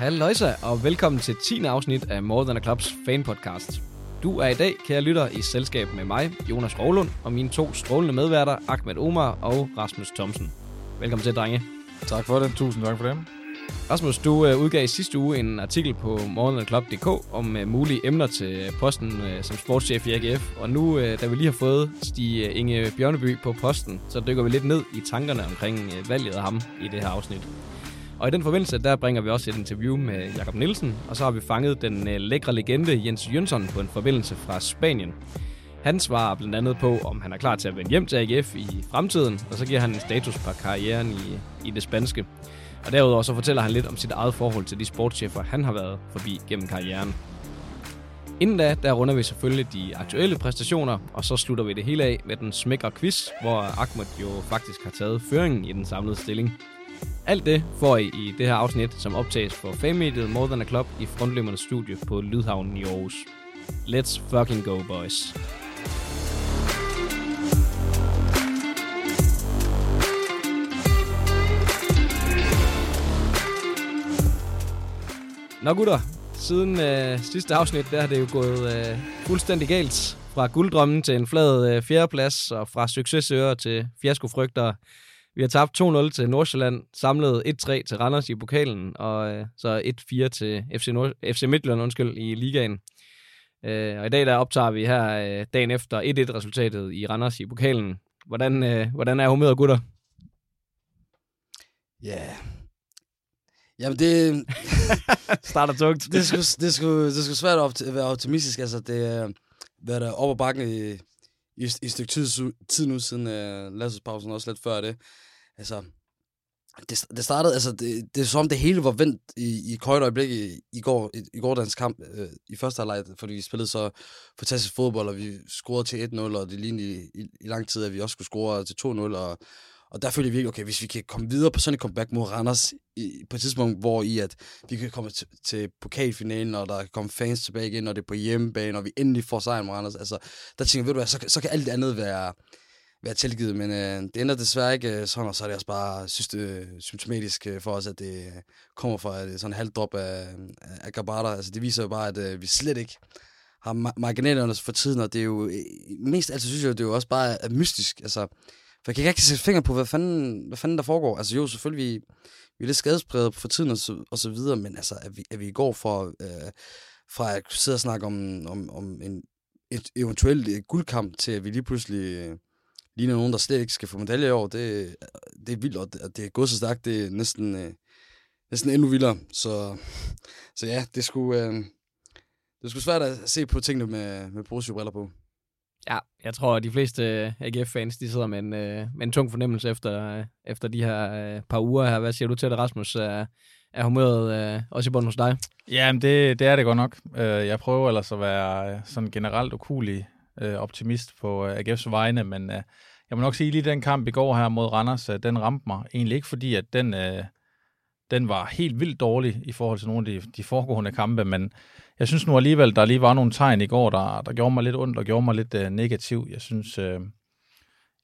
Halløjsa, og velkommen til 10. afsnit af More Than a Clubs fan podcast. Du er i dag, kære lytter, i selskab med mig, Jonas Rovlund, og mine to strålende medværter, Ahmed Omar og Rasmus Thomsen. Velkommen til, drenge. Tak for det. Tusind tak for det. Rasmus, du uh, udgav i sidste uge en artikel på morgenandclub.dk om uh, mulige emner til posten uh, som sportschef i AGF. Og nu, uh, da vi lige har fået Stig Inge Bjørneby på posten, så dykker vi lidt ned i tankerne omkring valget af ham i det her afsnit. Og i den forbindelse, der bringer vi også et interview med Jakob Nielsen, og så har vi fanget den øh, lækre legende Jens Jønsson på en forbindelse fra Spanien. Han svarer blandt andet på, om han er klar til at vende hjem til AGF i fremtiden, og så giver han en status på karrieren i, i det spanske. Og derudover så fortæller han lidt om sit eget forhold til de sportschefer, han har været forbi gennem karrieren. Inden da, der runder vi selvfølgelig de aktuelle præstationer, og så slutter vi det hele af med den smækre quiz, hvor Ahmed jo faktisk har taget føringen i den samlede stilling. Alt det får I i det her afsnit, som optages for fanmediet More Than a Club i Frontlømmernes studie på Lydhavnen i Aarhus. Let's fucking go, boys. Nå gutter, siden øh, sidste afsnit, der har det jo gået øh, fuldstændig galt. Fra gulddrømmen til en flad øh, fjerdeplads, og fra succesører til fiaskofrygter. Vi har tabt 2-0 til Nordsjælland, samlet 1-3 til Randers i pokalen, og øh, så 1-4 til FC, Nord- FC Midtjylland undskyld, i ligaen. Øh, og i dag der optager vi her øh, dagen efter 1-1-resultatet i Randers i pokalen. Hvordan, øh, hvordan er humøret, gutter? Ja. Yeah. Jamen, det, Starter tungt. det, er sgu, det, er sgu, det sgu svært at opti- være optimistisk. Altså, det været op og bakken i, i, i et stykke tid, tid nu, siden øh, landsholdspausen, også lidt før det. Altså, det, det startede, altså, det, det er som det hele var vendt i, i et kort øjeblik i, i, går, i, i gårdagens kamp øh, i første halvleg, fordi vi spillede så fantastisk fodbold, og vi scorede til 1-0, og det lignede i, i, i lang tid, at vi også skulle score til 2-0, og og der følte vi virkelig, okay, hvis vi kan komme videre på sådan et comeback mod Randers, i, på et tidspunkt, hvor i at vi kan komme til, til pokalfinalen, og der kan komme fans tilbage igen, og det er på hjemmebane, og vi endelig får sejren mod Randers, altså, der tænker jeg, ved du hvad, så, så kan alt det andet være, være tilgivet, men øh, det ender desværre ikke øh, sådan, og så er det også bare synes det, symptomatisk øh, for os, at det øh, kommer fra et, sådan en halv drop af, af Gabata. Altså, det viser jo bare, at øh, vi slet ikke har ma- marginalerne for tiden, og det er jo øh, mest altså synes jeg, det er jo også bare er mystisk. Altså, for jeg kan ikke rigtig sætte finger på, hvad fanden, hvad fanden der foregår. Altså jo, selvfølgelig, vi, vi er lidt skadespredet for tiden og så, og så videre, men altså, at vi, at vi i går fra, øh, fra at sidde og snakke om, om, om en et eventuelt et guldkamp til, at vi lige pludselig øh, ligner nogen, der slet ikke skal få medalje i år, det, øh, det er vildt, og det, og det er gået så stærkt, det er næsten, øh, næsten endnu vildere. Så, så ja, det skulle, øh, det er sgu svært at se på tingene med, med positive briller på. Ja, jeg tror, at de fleste øh, AGF-fans, de sidder med en, øh, med en tung fornemmelse efter, øh, efter de her øh, par uger her. Hvad siger du til det, Rasmus? Er, er humøret øh, også i bunden hos dig? Jamen, det, det er det godt nok. Øh, jeg prøver ellers at være øh, sådan generelt ukulig optimist på AGF's vegne, men jeg må nok sige, lige den kamp i går her mod Randers, den ramte mig. Egentlig ikke fordi, at den, den var helt vildt dårlig i forhold til nogle af de, de foregående kampe, men jeg synes nu alligevel, der lige var nogle tegn i går, der, der gjorde mig lidt ondt og gjorde mig lidt øh, negativ. Jeg synes øh,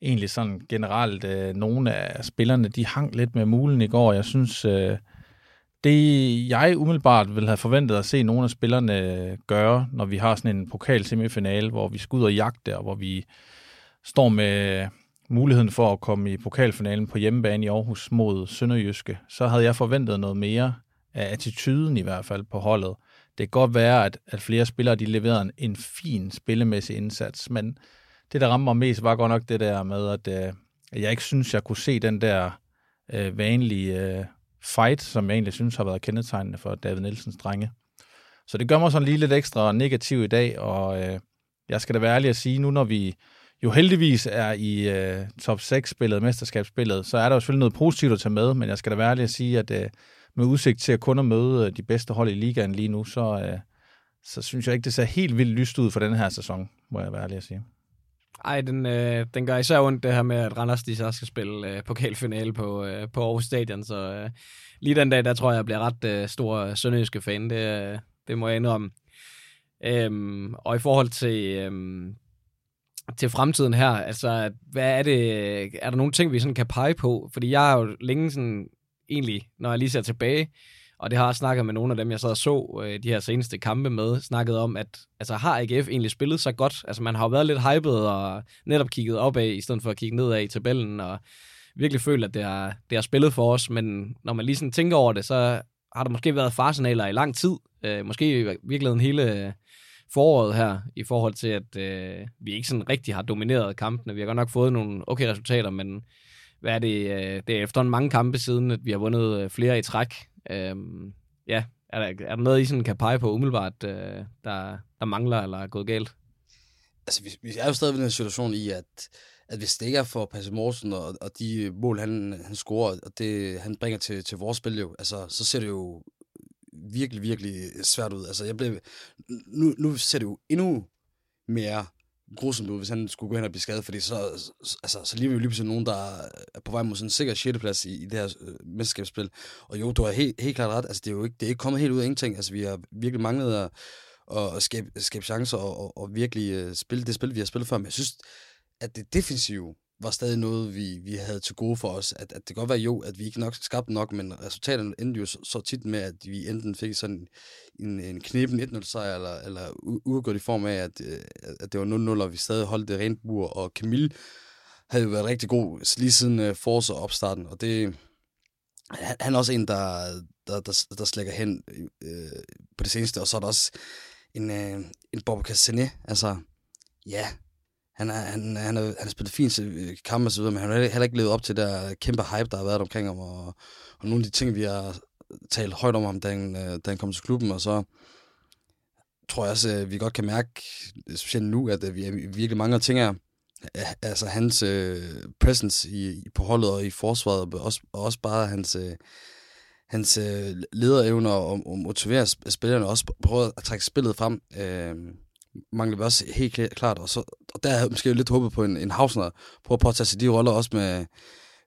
egentlig sådan generelt, øh, nogle af spillerne, de hang lidt med mulen i går. Jeg synes, øh, det jeg umiddelbart ville have forventet at se nogle af spillerne øh, gøre, når vi har sådan en pokalsemifinale, hvor vi skal ud og jagte, og hvor vi står med muligheden for at komme i pokalfinalen på hjemmebane i Aarhus mod Sønderjyske, så havde jeg forventet noget mere af attituden i hvert fald på holdet. Det kan godt være, at, at flere spillere de leverede en, en fin spillemæssig indsats, men det, der ramte mig mest, var godt nok det der med, at, øh, at jeg ikke synes, jeg kunne se den der øh, vanlige øh, fight, som jeg egentlig synes har været kendetegnende for David Nielsens drenge. Så det gør mig sådan lige lidt ekstra negativ i dag, og øh, jeg skal da være ærlig at sige, nu når vi jo heldigvis er i øh, top 6-spillet, mesterskabsspillet, så er der jo selvfølgelig noget positivt at tage med, men jeg skal da være ærlig at sige, at øh, med udsigt til at kun at møde øh, de bedste hold i ligaen lige nu, så, øh, så synes jeg ikke, det ser helt vildt lyst ud for den her sæson, må jeg være ærlig at sige. Ej, den, øh, den gør især ondt det her med, at Randers de så skal spille øh, pokalfinale på, øh, på Aarhus Stadion, så øh, lige den dag, der tror jeg, jeg bliver ret øh, stor øh, sønderjyske fan, det, øh, det må jeg indrømme. Øhm, og i forhold til, øhm, til fremtiden her, altså, hvad er det, øh, er der nogle ting, vi sådan kan pege på? Fordi jeg har jo længe sådan, egentlig, når jeg lige ser tilbage, Og det har jeg snakket med nogle af dem, jeg sad og så øh, de her seneste kampe med, snakket om, at altså, har AGF egentlig spillet så godt? Altså man har jo været lidt hyped og netop kigget opad, i stedet for at kigge nedad i tabellen, og virkelig følt, at det har, det har spillet for os. Men når man lige sådan tænker over det, så har der måske været farsignaler i lang tid. Øh, måske i virkeligheden hele øh, foråret her, i forhold til, at øh, vi ikke sådan rigtig har domineret kampene. Vi har godt nok fået nogle okay resultater, men hvad er det, øh, det er efterhånden mange kampe siden, at vi har vundet øh, flere i træk. Øh, ja, er der, er der noget, I sådan kan pege på umiddelbart, øh, der, der mangler eller er gået galt? Altså, vi, vi er jo stadig i den situation i, at, at hvis det ikke er for Passe Morsen og, og de mål, han, han scorer, og det han bringer til, til vores spil jo, altså, så ser det jo virkelig, virkelig svært ud. Altså, jeg blev, nu, nu ser det jo endnu mere grusomt ud, hvis han skulle gå hen og blive skadet, fordi så, altså, så lige vi jo lige pludselig nogen, der er på vej mod sådan en sikker 6. plads i, i det her øh, mesterskabsspil. Og jo, du har helt, helt klart ret, altså det er jo ikke, det er ikke kommet helt ud af ingenting. Altså vi har virkelig manglet at, at skabe, skabe chancer og, og, og virkelig øh, spille det spil, vi har spillet før. Men jeg synes, at det defensive var stadig noget, vi, vi havde til gode for os. At, at det kan godt være jo, at vi ikke nok skabte nok, men resultaterne endte jo så, så tit med, at vi enten fik sådan en, en kniben 1-0 sejr, eller, eller udgået i form af, at, øh, at det var 0-0, og vi stadig holdt det rent bur. Og Camille havde jo været rigtig god lige siden øh, uh, Force opstarten, og det, han, han er også en, der, der, der, der slækker hen øh, på det seneste, og så er der også en, øh, en Bob Cassini, altså, ja, han, er, han, han, er, han har spillet fint øh, kampe og så videre, men han har heller ikke levet op til der kæmpe hype, der har været omkring ham, og, og nogle af de ting, vi har talt højt om ham, da han, øh, da han kom til klubben, og så tror jeg også, at vi godt kan mærke, specielt nu, at vi virkelig mange ting af, altså hans presence i, på holdet og i forsvaret, og også, og også bare hans, hans uh, lederevner og, og motivere spillerne, også prøve at trække spillet frem. Øh, mangler vi også helt klart. Og, så, og der er måske lidt håbet på en, en Hausner, på at påtage sig de roller også med,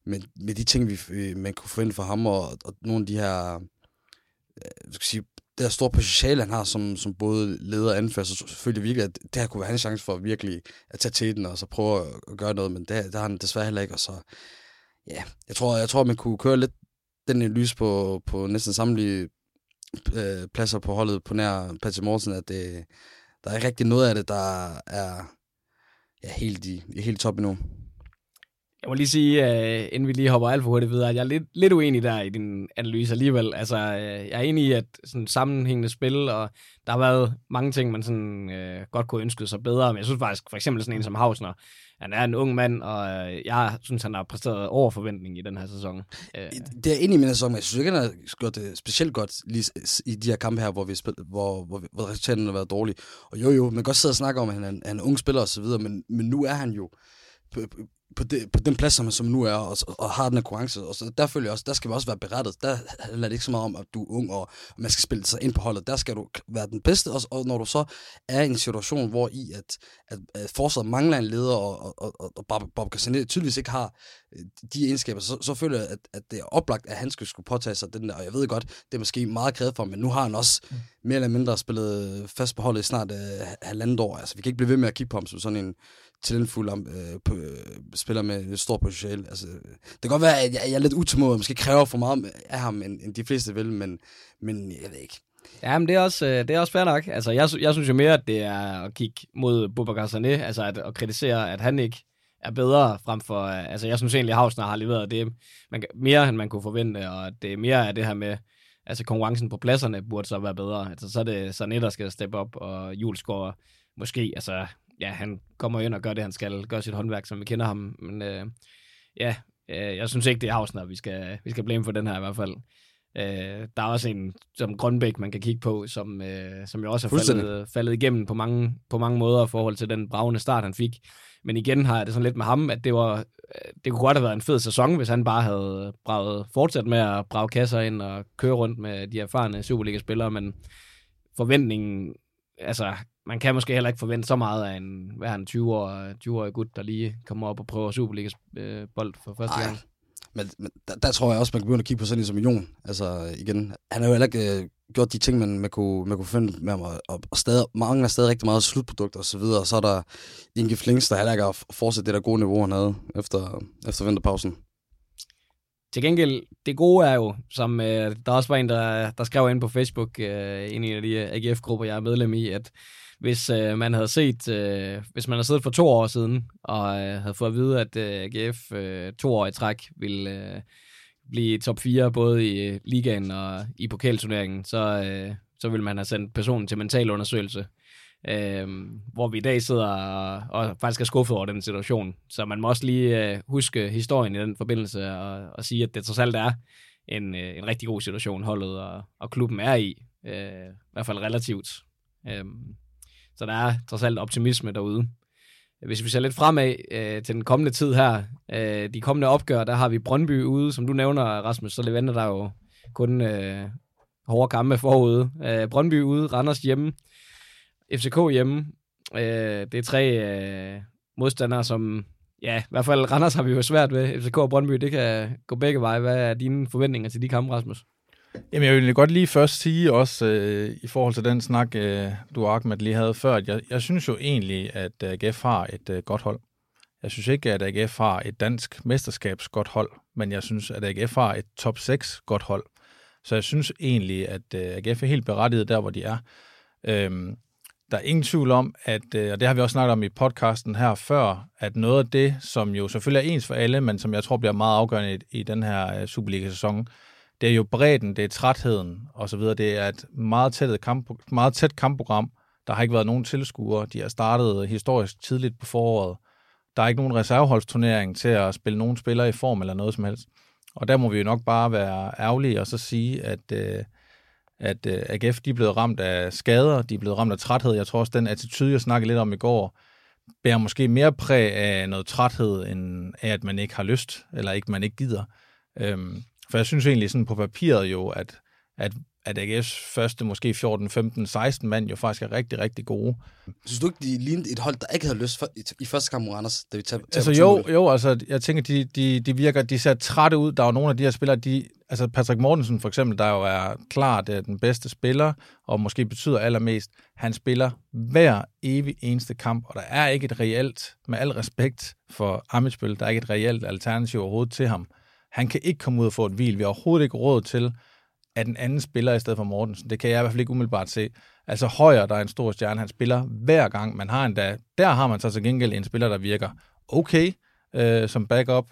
med, med de ting, vi, øh, man kunne forvente for ham, og, og nogle af de her, øh, jeg skal sige, det her store potentiale, han har som, som både leder og anfører, så selvfølgelig virkelig, at det her kunne være hans chance for virkelig at tage til den, og så prøve at gøre noget, men det, det har han desværre heller ikke, og så, ja, jeg tror, jeg tror, man kunne køre lidt den analyse på, på næsten samtlige øh, pladser på holdet på nær Patrick Morsen, at det, der er ikke rigtig noget af det, der er ja, helt, i, helt top endnu. Jeg må lige sige, uh, inden vi lige hopper alt for hurtigt videre, at jeg er lidt, lidt uenig der i din analyse alligevel. Altså, uh, jeg er enig i, at sådan sammenhængende spil, og der har været mange ting, man sådan, uh, godt kunne ønske sig bedre. Men jeg synes faktisk, for eksempel sådan en som Hausner, han er en ung mand, og øh, jeg synes, han har præsteret over forventning i den her sæson. Øh. Det er ind i min sæson, men jeg synes ikke, han har gjort det specielt godt lige i de her kampe her, hvor, vi spil, hvor, hvor, hvor resultaterne har været dårlige. Og jo, jo, man kan godt sidde og snakke om, at han er en, han er en ung spiller osv., men, men nu er han jo på, det, på den plads, som, som nu er, og, og har den her konkurrence. Og så der føler jeg også, der skal vi også være berettet. Der handler det ikke så meget om, at du er ung, og man skal spille sig ind på holdet. Der skal du være den bedste, og, og når du så er i en situation, hvor i at, at, at forsvaret mangler en leder, og, og, og, og Bob, Bob Cassane tydeligvis ikke har øh, de egenskaber, så, så føler jeg, at, at det er oplagt, at han skulle, skulle påtage sig den der. Og jeg ved godt, det er måske meget krævet for ham, men nu har han også mm. mere eller mindre spillet fast på holdet i snart uh, halvandet år. Altså, vi kan ikke blive ved med at kigge på ham som sådan en talentfuld øh, på, øh, spiller med et stort potentiale. Altså, det kan godt være, at jeg, jeg er lidt utålmodig, og måske kræver for meget af ham, end, end de fleste vil, men, men jeg ved ikke. Ja, men det er også, øh, det er også fair nok. Altså, jeg, jeg synes jo mere, at det er at kigge mod Boubacar Sané, altså at, at kritisere, at han ikke er bedre frem for... Øh, altså, jeg synes egentlig, at Hausner har leveret det man, mere, end man kunne forvente, og det er mere af det her med, altså konkurrencen på pladserne burde så være bedre. Altså, så er det Sané, der skal steppe op, og Julesgaard måske, altså ja, han kommer ind og gør det, han skal, gøre sit håndværk, som vi kender ham. Men øh, ja, øh, jeg synes ikke, det er Hausner, vi skal, vi skal blame for den her i hvert fald. Øh, der er også en som Grønbæk, man kan kigge på, som, øh, som jo også har faldet, faldet igennem på mange, på mange måder i forhold til den bravende start, han fik. Men igen har jeg det sådan lidt med ham, at det var øh, det kunne godt have været en fed sæson, hvis han bare havde braget, fortsat med at brage kasser ind og køre rundt med de erfarne Superliga-spillere, men forventningen, altså man kan måske heller ikke forvente så meget af en, hvad han, 20-årig 20 gut, der lige kommer op og prøver Superligas øh, bold for første Ej. gang. Men, men der, der, tror jeg også, man kan begynde at kigge på sådan en som Jon. Altså igen, han har jo heller ikke øh, gjort de ting, man, man, kunne, man kunne finde med ham, og, og stadig, mange er stadig rigtig meget slutprodukter og så videre, og så er der Inge Flings, der heller ikke har fortsat det der gode niveau, han havde efter, efter vinterpausen. til gengæld, det gode er jo, som øh, der også var en, der, der skrev ind på Facebook, øh, en af de AGF-grupper, jeg er medlem i, at hvis øh, man havde set, øh, hvis man havde siddet for to år siden, og øh, havde fået at vide, at øh, AGF øh, to år i træk ville øh, blive top 4, både i øh, ligaen og i pokalturneringen, så, øh, så ville man have sendt personen til mental undersøgelse. Øh, hvor vi i dag sidder og, og faktisk er skuffet over den situation. Så man må også lige øh, huske historien i den forbindelse og, og sige, at det trods alt er en, øh, en rigtig god situation, holdet og, og klubben er i. Øh, I hvert fald relativt. Øh, så der er trods alt optimisme derude. Hvis vi ser lidt fremad øh, til den kommende tid her, øh, de kommende opgør, der har vi Brøndby ude, som du nævner, Rasmus, så det venter der jo kun øh, hårde kampe forude. Øh, Brøndby ude, Randers hjemme, FCK hjemme. Øh, det er tre øh, modstandere, som ja, i hvert fald Randers har vi jo svært ved. FCK og Brøndby, det kan gå begge veje. Hvad er dine forventninger til de kampe, Rasmus? Jamen, jeg vil godt lige først sige også, øh, i forhold til den snak, øh, du og Ahmed lige havde før, at jeg, jeg synes jo egentlig, at øh, AGF har et øh, godt hold. Jeg synes ikke, at AGF har et dansk mesterskabs godt hold, men jeg synes, at AGF har et top 6 godt hold. Så jeg synes egentlig, at øh, AGF er helt berettiget der, hvor de er. Øhm, der er ingen tvivl om, at, øh, og det har vi også snakket om i podcasten her før, at noget af det, som jo selvfølgelig er ens for alle, men som jeg tror bliver meget afgørende i, i den her øh, Superliga-sæson, det er jo bredden, det er trætheden og så videre. Det er et meget tæt, kamp, meget tæt kampprogram. Der har ikke været nogen tilskuere. De har startet historisk tidligt på foråret. Der er ikke nogen reserveholdsturnering til at spille nogen spillere i form eller noget som helst. Og der må vi jo nok bare være ærgerlige og så sige, at, øh, at øh, AGF de er blevet ramt af skader, de er blevet ramt af træthed. Jeg tror også, den attitude, jeg snakkede lidt om i går, bærer måske mere præg af noget træthed, end af, at man ikke har lyst, eller ikke man ikke gider. Øhm, for jeg synes egentlig sådan på papiret jo, at, at, at AGF's første måske 14, 15, 16 mand jo faktisk er rigtig, rigtig gode. Synes du ikke, de lignede et hold, der ikke havde lyst for, i, i første kamp mod Anders, da vi tabte Altså jo, jo, altså jeg tænker, de, de, de virker, de ser trætte ud. Der er jo nogle af de her spillere, de, altså Patrick Mortensen for eksempel, der jo er klart den bedste spiller, og måske betyder allermest, han spiller hver evig eneste kamp, og der er ikke et reelt, med al respekt for Amitsbøl, der er ikke et reelt alternativ overhovedet til ham. Han kan ikke komme ud og få et hvil. Vi har overhovedet ikke råd til, at en anden spiller i stedet for Mortensen. Det kan jeg i hvert fald ikke umiddelbart se. Altså Højer, der er en stor stjerne, han spiller hver gang. Man har endda, der har man så til gengæld en spiller, der virker okay øh, som backup.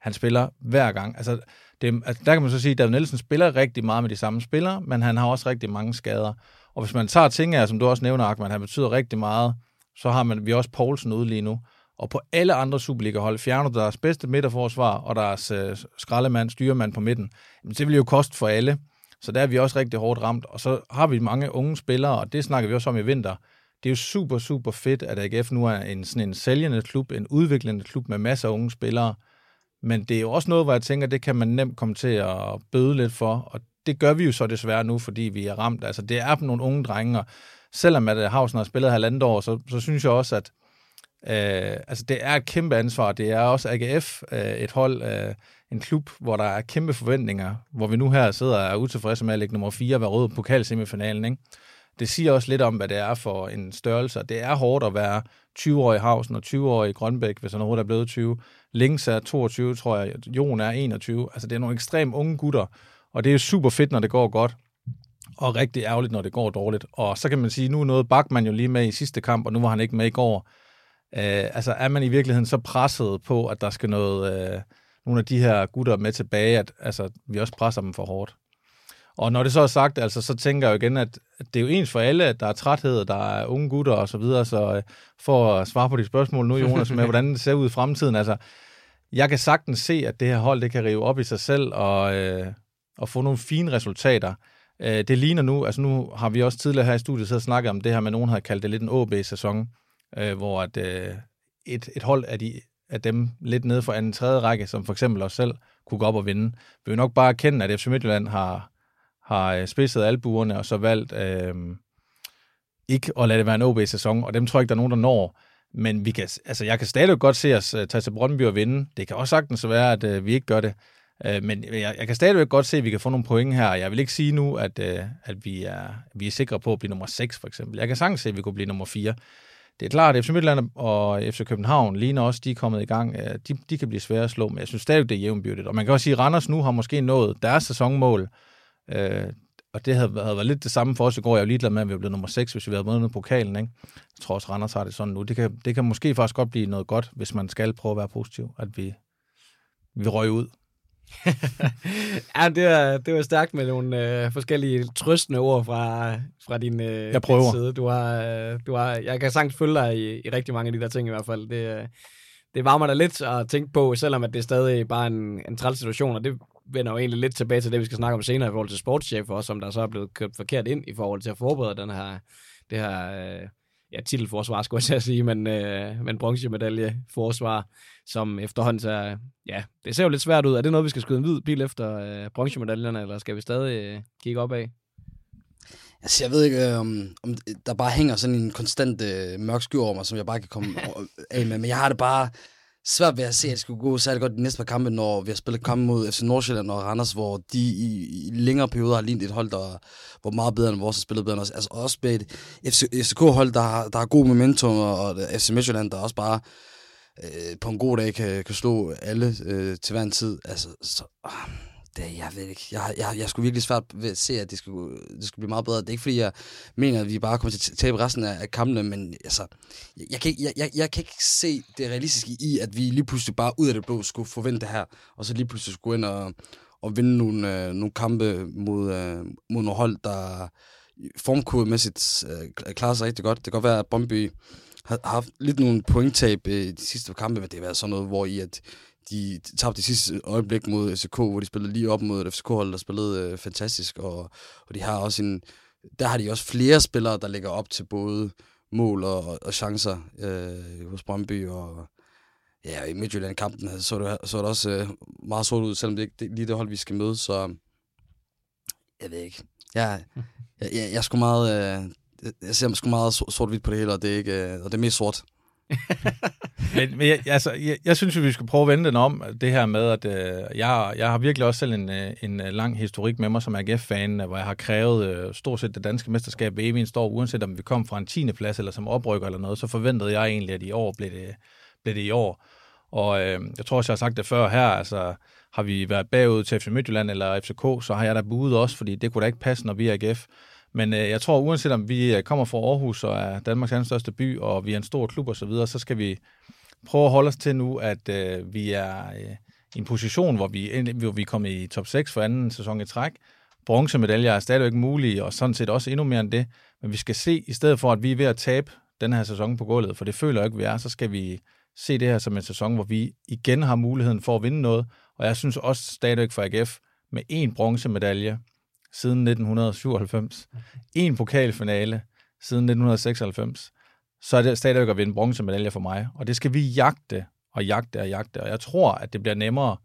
Han spiller hver gang. Altså, det, altså, der kan man så sige, at David Nielsen spiller rigtig meget med de samme spillere, men han har også rigtig mange skader. Og hvis man tager ting af, som du også nævner, Akman, han betyder rigtig meget, så har man, vi også Poulsen ude lige nu. Og på alle andre Superliga-hold fjerner du deres bedste midterforsvar og deres øh, skraldemand, styrmand på midten. Jamen, det vil jo koste for alle. Så der er vi også rigtig hårdt ramt. Og så har vi mange unge spillere, og det snakker vi også om i vinter. Det er jo super, super fedt, at AGF nu er en, sådan en sælgende klub, en udviklende klub med masser af unge spillere. Men det er jo også noget, hvor jeg tænker, det kan man nemt komme til at bøde lidt for. Og det gør vi jo så desværre nu, fordi vi er ramt. Altså, det er nogle unge drenge, og selvom at øh, Havsen har spillet halvandet år, så, så synes jeg også, at Øh, altså, det er et kæmpe ansvar. Det er også AGF, øh, et hold, øh, en klub, hvor der er kæmpe forventninger, hvor vi nu her sidder og er utilfredse med at ligge nummer 4 og være rød pokalsemifinalen. Ikke? Det siger også lidt om, hvad det er for en størrelse. Det er hårdt at være 20 i Havsen og 20 i Grønbæk, hvis han overhovedet er blevet 20. Links er 22, tror jeg. Jon er 21. Altså, det er nogle ekstremt unge gutter, og det er super fedt, når det går godt og rigtig ærgerligt, når det går dårligt. Og så kan man sige, nu er noget Bachmann jo lige med i sidste kamp, og nu var han ikke med i går. Øh, altså er man i virkeligheden så presset på, at der skal noget, øh, nogle af de her gutter med tilbage, at altså, vi også presser dem for hårdt. Og når det så er sagt, altså, så tænker jeg jo igen, at det er jo ens for alle, at der er træthed, der er unge gutter og så videre, så øh, for at svare på de spørgsmål nu, Jonas, med hvordan det ser ud i fremtiden, altså, jeg kan sagtens se, at det her hold, det kan rive op i sig selv og, øh, og få nogle fine resultater. Øh, det ligner nu, altså nu har vi også tidligere her i studiet så snakket om det her med, nogen har kaldt det lidt en OB-sæson øh, hvor at, øh, et, et hold af, de, af dem lidt nede for anden tredje række, som for eksempel os selv, kunne gå op og vinde. Vi vil nok bare erkende, at FC Midtjylland har, har øh, spidset albuerne og så valgt øh, ikke at lade det være en OB-sæson, og dem tror jeg ikke, der er nogen, der når. Men vi kan, altså, jeg kan stadig godt se os øh, tage til Brøndby og vinde. Det kan også sagtens være, at øh, vi ikke gør det. Øh, men jeg, jeg kan stadigvæk godt se, at vi kan få nogle point her. Jeg vil ikke sige nu, at, at vi, er, vi er sikre på at blive nummer 6, for eksempel. Jeg kan sagtens se, at vi kunne blive nummer 4 det er klart, at FC Midtland og FC København ligner også, de er kommet i gang. De, de kan blive svære at slå, men jeg synes stadig, det er jævnbyrdigt. Og man kan også sige, at Randers nu har måske nået deres sæsonmål. Øh, og det havde, havde været lidt det samme for os i går. Jeg er jo ligeglad med, at vi er blevet nummer 6, hvis vi havde vundet pokalen. Ikke? Jeg tror også, Randers har det sådan nu. Det kan, det kan måske faktisk godt blive noget godt, hvis man skal prøve at være positiv, at vi, vi røg ud. ja, det var, det var stærkt med nogle øh, forskellige trøstende ord fra, fra din, øh, jeg prøver. din side. Du har, øh, du har, jeg kan sagtens følge dig i, i rigtig mange af de der ting i hvert fald. Det, øh, det varmer dig lidt at tænke på, selvom at det er stadig bare en, en træls situation, og det vender jo egentlig lidt tilbage til det, vi skal snakke om senere i forhold til sportschef også, som der så er blevet købt forkert ind i forhold til at forberede den her, det her øh, ja, titelforsvar, skulle jeg sige, men, øh, men bronzemedalje forsvar, som efterhånden så, ja, det ser jo lidt svært ud. Er det noget, vi skal skyde en hvid bil efter øh, bronzemedaljerne, eller skal vi stadig øh, kigge op af? Altså, jeg ved ikke, øh, om, om der bare hænger sådan en konstant øh, mørk sky over mig, som jeg bare kan komme af med, men jeg har det bare svært ved at se, at det skulle gå særlig godt de næste par kampe, når vi har spillet kampe mod FC Nordsjælland og Randers, hvor de i, i længere perioder har lignet et hold, der var meget bedre end vores og spillet bedre end os. Altså også med et FC, FCK-hold, der har, der har god momentum, og FC Midtjylland, der også bare øh, på en god dag kan, kan slå alle øh, til hver en tid. Altså, så, øh, det, jeg ved ikke. Jeg, jeg, jeg skulle virkelig svært ved at se, at det skulle, det skulle blive meget bedre. Det er ikke, fordi jeg mener, at vi bare kommer til at tabe resten af, af kampene, men altså, jeg, kan ikke, jeg, jeg, jeg kan ikke se det realistiske i, at vi lige pludselig bare ud af det blå skulle forvente det her, og så lige pludselig skulle ind og, og vinde nogle, øh, nogle kampe mod, øh, mod nogle hold, der formkurvemæssigt øh, klarer sig rigtig godt. Det kan godt være, at Brøndby har haft lidt nogle pointtab i de sidste kampe, men det har været sådan noget, hvor i at de tabte det sidste øjeblik mod FCK, hvor de spillede lige op mod et FCK-hold, der spillede øh, fantastisk, og, og de har også en, der har de også flere spillere, der ligger op til både mål og, og chancer øh, hos Brøndby, og ja, i Midtjylland-kampen altså, så det, så det også øh, meget sort ud, selvom det ikke det, lige det hold, vi skal møde, så jeg ved ikke. Jeg, jeg, jeg, jeg er sgu meget, øh, jeg ser sgu meget sort-hvidt på det hele, og det er, ikke, øh, og det er mest sort men men jeg, altså, jeg, jeg synes at vi skal prøve at vende den om, det her med, at øh, jeg, jeg har virkelig også selv en, øh, en øh, lang historik med mig som AGF-fan, øh, hvor jeg har krævet øh, stort set det danske mesterskab ved evig år, uanset om vi kom fra en 10. plads eller som oprykker eller noget, så forventede jeg egentlig, at i år blev det, blev det i år. Og øh, jeg tror også, jeg har sagt det før her, altså har vi været bagud til FC Midtjylland eller FCK, så har jeg da budet også, fordi det kunne da ikke passe, når vi er AGF. Men øh, jeg tror, uanset om vi øh, kommer fra Aarhus og er Danmarks anden største by, og vi er en stor klub og så videre, så skal vi prøve at holde os til nu, at øh, vi er øh, i en position, hvor vi, hvor vi er kommet i top 6 for anden sæson i træk. Bronzemedaljer er stadigvæk mulige, og sådan set også endnu mere end det. Men vi skal se, i stedet for at vi er ved at tabe den her sæson på gulvet, for det føler jeg ikke, vi er, så skal vi se det her som en sæson, hvor vi igen har muligheden for at vinde noget. Og jeg synes også stadigvæk for AGF, med én bronzemedalje, siden 1997, en pokalfinale siden 1996, så er det stadigvæk at vinde bronzemedalje for mig. Og det skal vi jagte og jagte og jagte. Og jeg tror, at det bliver nemmere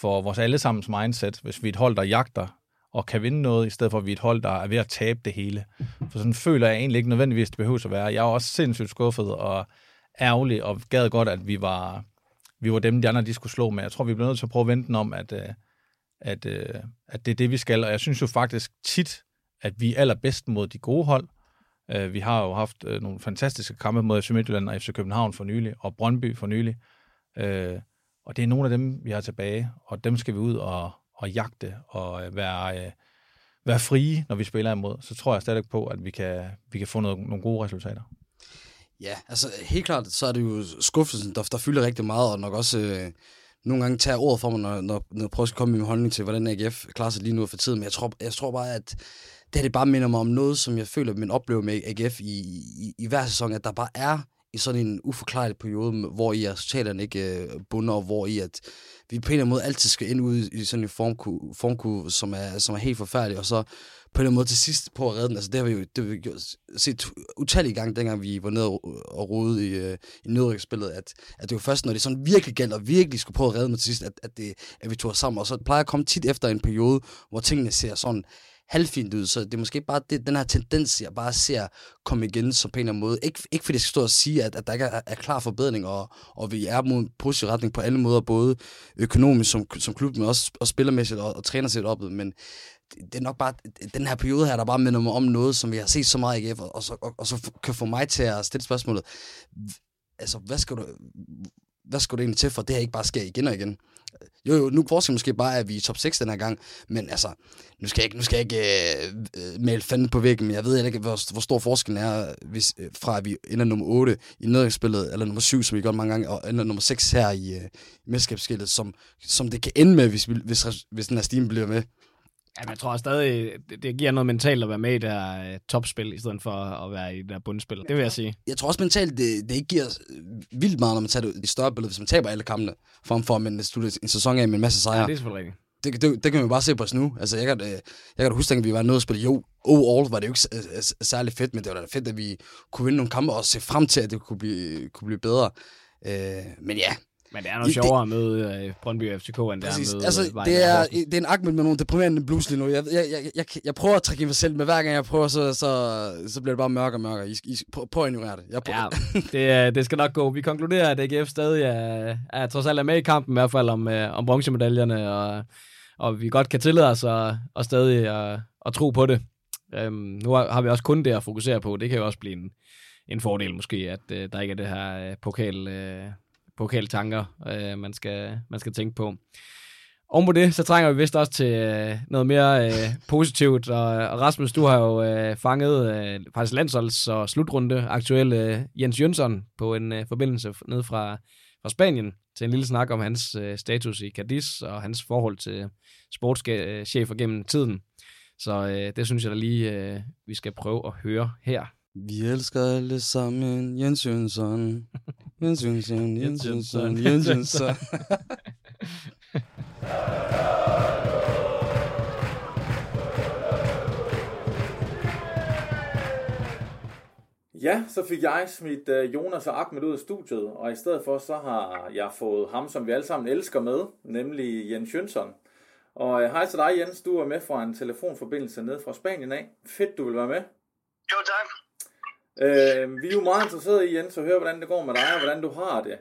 for vores allesammens mindset, hvis vi er et hold, der jagter og kan vinde noget, i stedet for at vi er et hold, der er ved at tabe det hele. For sådan føler jeg egentlig ikke nødvendigvis, det behøver at være. Jeg er også sindssygt skuffet og ærgerlig, og gad godt, at vi var, vi var dem, de andre de skulle slå med. Jeg tror, vi bliver nødt til at prøve at vente den om, at, øh, at, øh, at det er det, vi skal. Og jeg synes jo faktisk tit, at vi er allerbedst mod de gode hold. Øh, vi har jo haft øh, nogle fantastiske kampe mod FC Midtjylland og FC København for nylig, og Brøndby for nylig. Øh, og det er nogle af dem, vi har tilbage, og dem skal vi ud og, og jagte og øh, være, øh, være frie, når vi spiller imod. Så tror jeg stadig på, at vi kan, vi kan få noget, nogle gode resultater. Ja, altså helt klart, så er det jo skuffelsen, der, der fylder rigtig meget, og nok også øh, nogle gange tager ordet for mig, når, når, når jeg prøver at komme med min holdning til, hvordan AGF klarer sig lige nu for tiden. Men jeg tror, jeg tror bare, at det her det bare minder mig om noget, som jeg føler, at man oplever med AGF i, i, i hver sæson, at der bare er i sådan en uforklaret periode, hvor i resultaterne ikke øh, bunder, og hvor i at vi på en eller anden måde altid skal ind ud i sådan en formkurve, formkurve som, er, som er helt forfærdelig, og så på en eller anden måde til sidst på at redde den. Altså, det har vi jo det har vi set utallige gange, dengang vi var nede og rode i, øh, i nødrykspillet, at, at det var først, når det sådan virkelig galt, og virkelig skulle prøve at redde den til sidst, at, at, det, at vi tog os sammen. Og så plejer at komme tit efter en periode, hvor tingene ser sådan halvfint ud, så det er måske bare det, den her tendens, jeg bare ser komme igen som på en eller anden måde. Ikke, ikke fordi jeg skal stå og sige, at, at der ikke er, er klar forbedring, og, og vi er mod en positiv retning på alle måder, både økonomisk som, som klub, men også og spillermæssigt og, og trænersæt op, men det er nok bare, den her periode her, der bare minder mig om noget, som vi har set så meget i AGF, og, og, så, og, og så kan få mig til at stille spørgsmålet, altså, hvad skal du, hvad skal du egentlig til for, det her ikke bare sker igen og igen? Jo, jo, nu forskellen måske bare, at vi er i top 6 den her gang, men altså, nu skal jeg ikke, nu skal jeg ikke øh, male fanden på væggen, men jeg ved ikke, hvor, hvor stor forskellen er, hvis, øh, fra at vi ender nummer 8 i nedgangsspillet, eller nummer 7, som vi gør mange gange, og ender nummer 6 her i, øh, i mesterskabsskillet, som, som det kan ende med, hvis, vi, hvis, hvis den her stime bliver med. Ja, men jeg tror stadig, det, giver noget mentalt at være med i det her uh, topspil, i stedet for at være i det her bundspil. Det vil jeg sige. Jeg tror også mentalt, det, det ikke giver vildt meget, når man tager det i større billede, hvis man taber alle kampene, frem for at man slutter en sæson af med en masse sejre. Ja, det er selvfølgelig rigtigt. Det, det, det kan man bare se på os nu. Altså, jeg kan, jeg kan da huske, at vi var nede og spille. Jo, overall var det jo ikke særlig fedt, men det var da fedt, at vi kunne vinde nogle kampe og se frem til, at det kunne blive, kunne blive bedre. Øh, men ja, men det er noget sjovere at møde uh, Brøndby og FCK, end præcis. det er at møde altså, det er, det er en Ahmed med nogle deprimerende blues lige nu. Jeg, jeg, jeg, jeg, jeg prøver at trække mig selv, men hver gang jeg prøver, så, så, så bliver det bare mørkere og mørkere. I, I, prøv, prøv at ignorere det. Jeg prøver. Ja, det, det skal nok gå. Vi konkluderer, at AGF stadig er, er trods alt er med i kampen, i hvert fald om, uh, om bronzemedaljerne, og, og vi godt kan tillade os at, og stadig at, at tro på det. Um, nu har vi også kun det at fokusere på. Det kan jo også blive en, en fordel måske, at der ikke er det her pokal... Uh, pokaltanker, øh, man, skal, man skal tænke på. Oven på det, så trænger vi vist også til øh, noget mere øh, positivt, og, og Rasmus, du har jo øh, fanget øh, faktisk landsholds- og slutrunde aktuelle øh, Jens Jønsson på en øh, forbindelse ned fra, fra Spanien til en lille snak om hans øh, status i Cadiz og hans forhold til sportschefer øh, gennem tiden. Så øh, det synes jeg da lige, øh, vi skal prøve at høre her. Vi elsker alle sammen Jens Jønsson. Jens Jønsson, Jens Jønsson, Jens Jønsson. Ja, så fik jeg smidt uh, Jonas og Ahmed ud af studiet, og i stedet for så har jeg fået ham, som vi alle sammen elsker med, nemlig Jens Jønsson. Og uh, hej til dig Jens, du er med fra en telefonforbindelse ned fra Spanien af. Fedt, du vil være med. Jo, tak. Øh, vi er jo meget interesserede i, Jens, at høre, hvordan det går med dig, og hvordan du har det.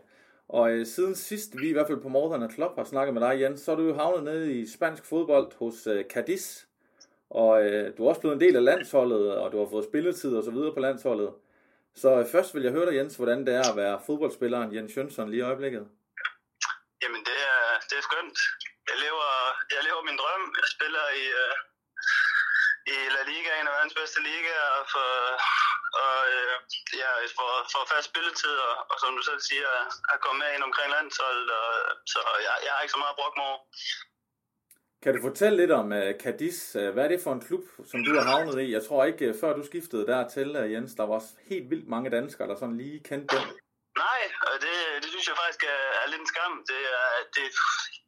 Og øh, siden sidst, vi i hvert fald på Morten Klopp har snakket med dig, Jens, så er du jo havnet nede i spansk fodbold hos øh, Cadiz. Og øh, du er også blevet en del af landsholdet, og du har fået spilletid og så videre på landsholdet. Så øh, først vil jeg høre dig, Jens, hvordan det er at være fodboldspilleren Jens Jønsson lige i øjeblikket. Jamen, det er, det er skønt. Jeg lever, jeg lever min drøm. Jeg spiller i, øh, i La Liga, en af verdens bedste ligaer, for og øh, ja, for, for fast spilletid, og, og som du selv siger, at komme med ind omkring landsholdet, og, så jeg, jeg har ikke så meget brugt mig Kan du fortælle lidt om uh, Cadiz? Uh, hvad er det for en klub, som du har havnet i? Jeg tror ikke, uh, før du skiftede dertil, Jens, der var helt vildt mange danskere, der sådan lige kendte den. Nej, og det, det synes jeg faktisk er, er lidt en skam. Det er, det er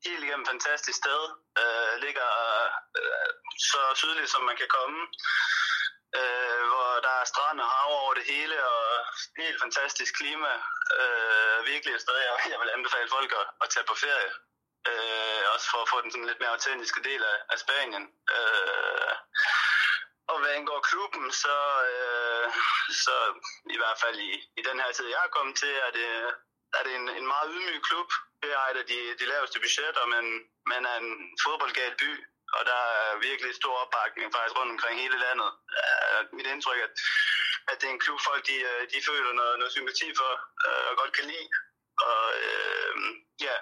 helt igennem et fantastisk sted. Uh, ligger uh, så sydligt, som man kan komme øh, hvor der er strand og hav over det hele, og helt fantastisk klima. Øh, virkelig et sted, jeg, jeg vil anbefale folk at, at tage på ferie. Øh, også for at få den sådan lidt mere autentiske del af, af Spanien. Øh, og hvad angår klubben, så, øh, så i hvert fald i, i den her tid, jeg er kommet til, er det, er det en, en meget ydmyg klub. Det er et af de, de laveste budgetter, men, men er en fodboldgal by og der er virkelig stor opbakning faktisk rundt omkring hele landet. Uh, mit indtryk er, at, at det er en klub, folk de, øh, de føler noget, noget sympati for uh, og godt kan lide. Og uh, ja,